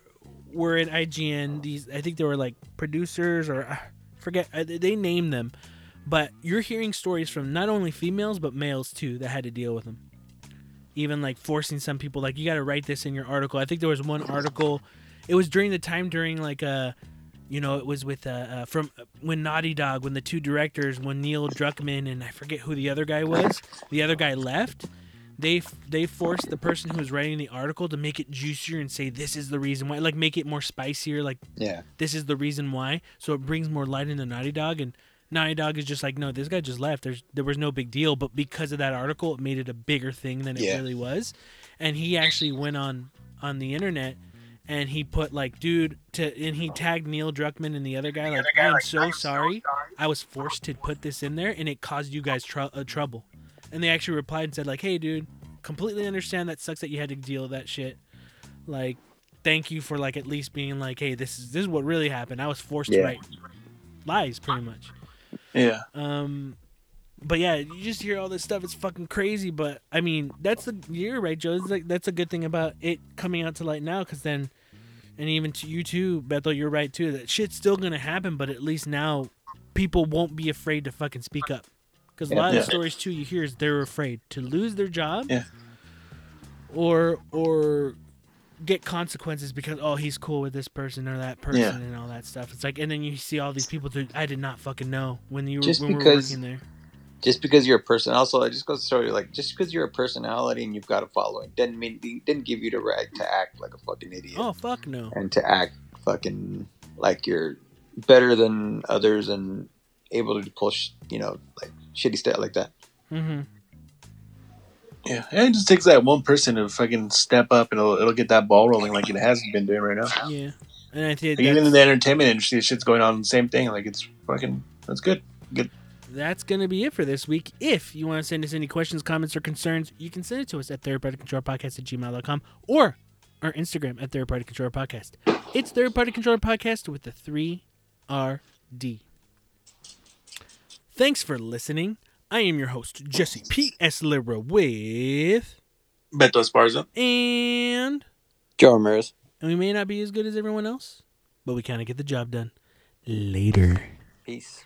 were at IGN. These I think they were like producers or uh, forget they named them, but you're hearing stories from not only females but males too that had to deal with them. Even like forcing some people like you got to write this in your article. I think there was one article. It was during the time during like uh you know, it was with uh, uh from uh, when Naughty Dog, when the two directors, when Neil Druckmann and I forget who the other guy was, the other guy left. They f- they forced the person who was writing the article to make it juicier and say this is the reason why, like make it more spicier, like Yeah. this is the reason why, so it brings more light into Naughty Dog. And Naughty Dog is just like, no, this guy just left. There's there was no big deal, but because of that article, it made it a bigger thing than it Yeah. really was. And he actually went on on the internet and he put like, dude, to and he tagged Neil Druckmann and the other guy like, I'm so sorry, I was forced to put this in there, and it caused you guys tr- uh, trouble. And they actually replied and said like, hey, dude, completely understand that sucks that you had to deal with that shit. Like, thank you for like at least being like, hey, this is this is what really happened. I was forced to write lies, pretty much. yeah, Um, but yeah, you just hear all this stuff. It's fucking crazy. But I mean, that's the you're right, Joe. Like that's a good thing about it coming out to light now, because then, and even to you too, Beto, you're right too. That shit's still gonna happen, but at least now, people won't be afraid to fucking speak up. Because a lot of the stories too you hear is they're afraid to lose their job, Yeah. or or get consequences because oh he's cool with this person or that person Yeah. and all that stuff. It's like and then you see all these people that I did not fucking know when you were Just when we were because- working there. Just because you're a person, also, I just goes to show you, like, just because you're a personality and you've got a following, doesn't mean didn't give you the right to act like a fucking idiot Oh fuck no. and to act fucking like you're better than others and able to push, you know, like shitty stuff like that. Mm-hmm. yeah. And it just takes that one person to fucking step up, and it'll, it'll get that ball rolling like it hasn't been doing right now. Yeah, and I think Like, even in the entertainment industry, shit's going on the same thing. Like it's fucking that's good. Good. that's gonna be it for this week. If you want to send us any questions, comments, or concerns, you can send it to us at Third Party Controller Podcast at gmail.com or our Instagram at Third Party Controller Podcast. It's Third Party Controller Podcast with the three R D. Thanks for listening. I am your host, Jesse P. S. Libra with Beto Esparza. and Joe Ramirez. and we may not be as good as everyone else, but we kind of get the job done. Later. Peace.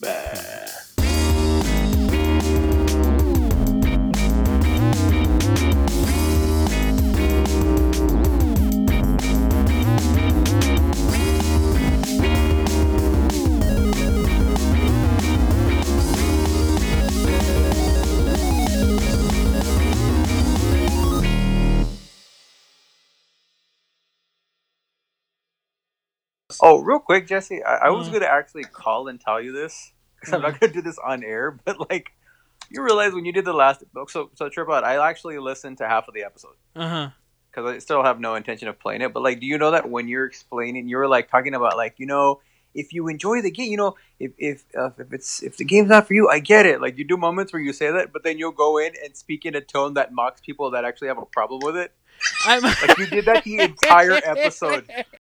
Bah. Oh, real quick, Jesse, I, I was Uh. gonna actually call and tell you this because I'm Uh. not gonna do this on air. But like, you realize when you did the last book, so so trip out, I actually listened to half of the episode Uh huh. because I still have no intention of playing it. But like, do you know that when you're explaining, you're like talking about like you know. If you enjoy the game, you know, if if uh, if it's if the game's not for you, I get it. Like you do moments where you say that, but then you'll go in and speak in a tone that mocks people that actually have a problem with it. I'm Like you did that the entire episode.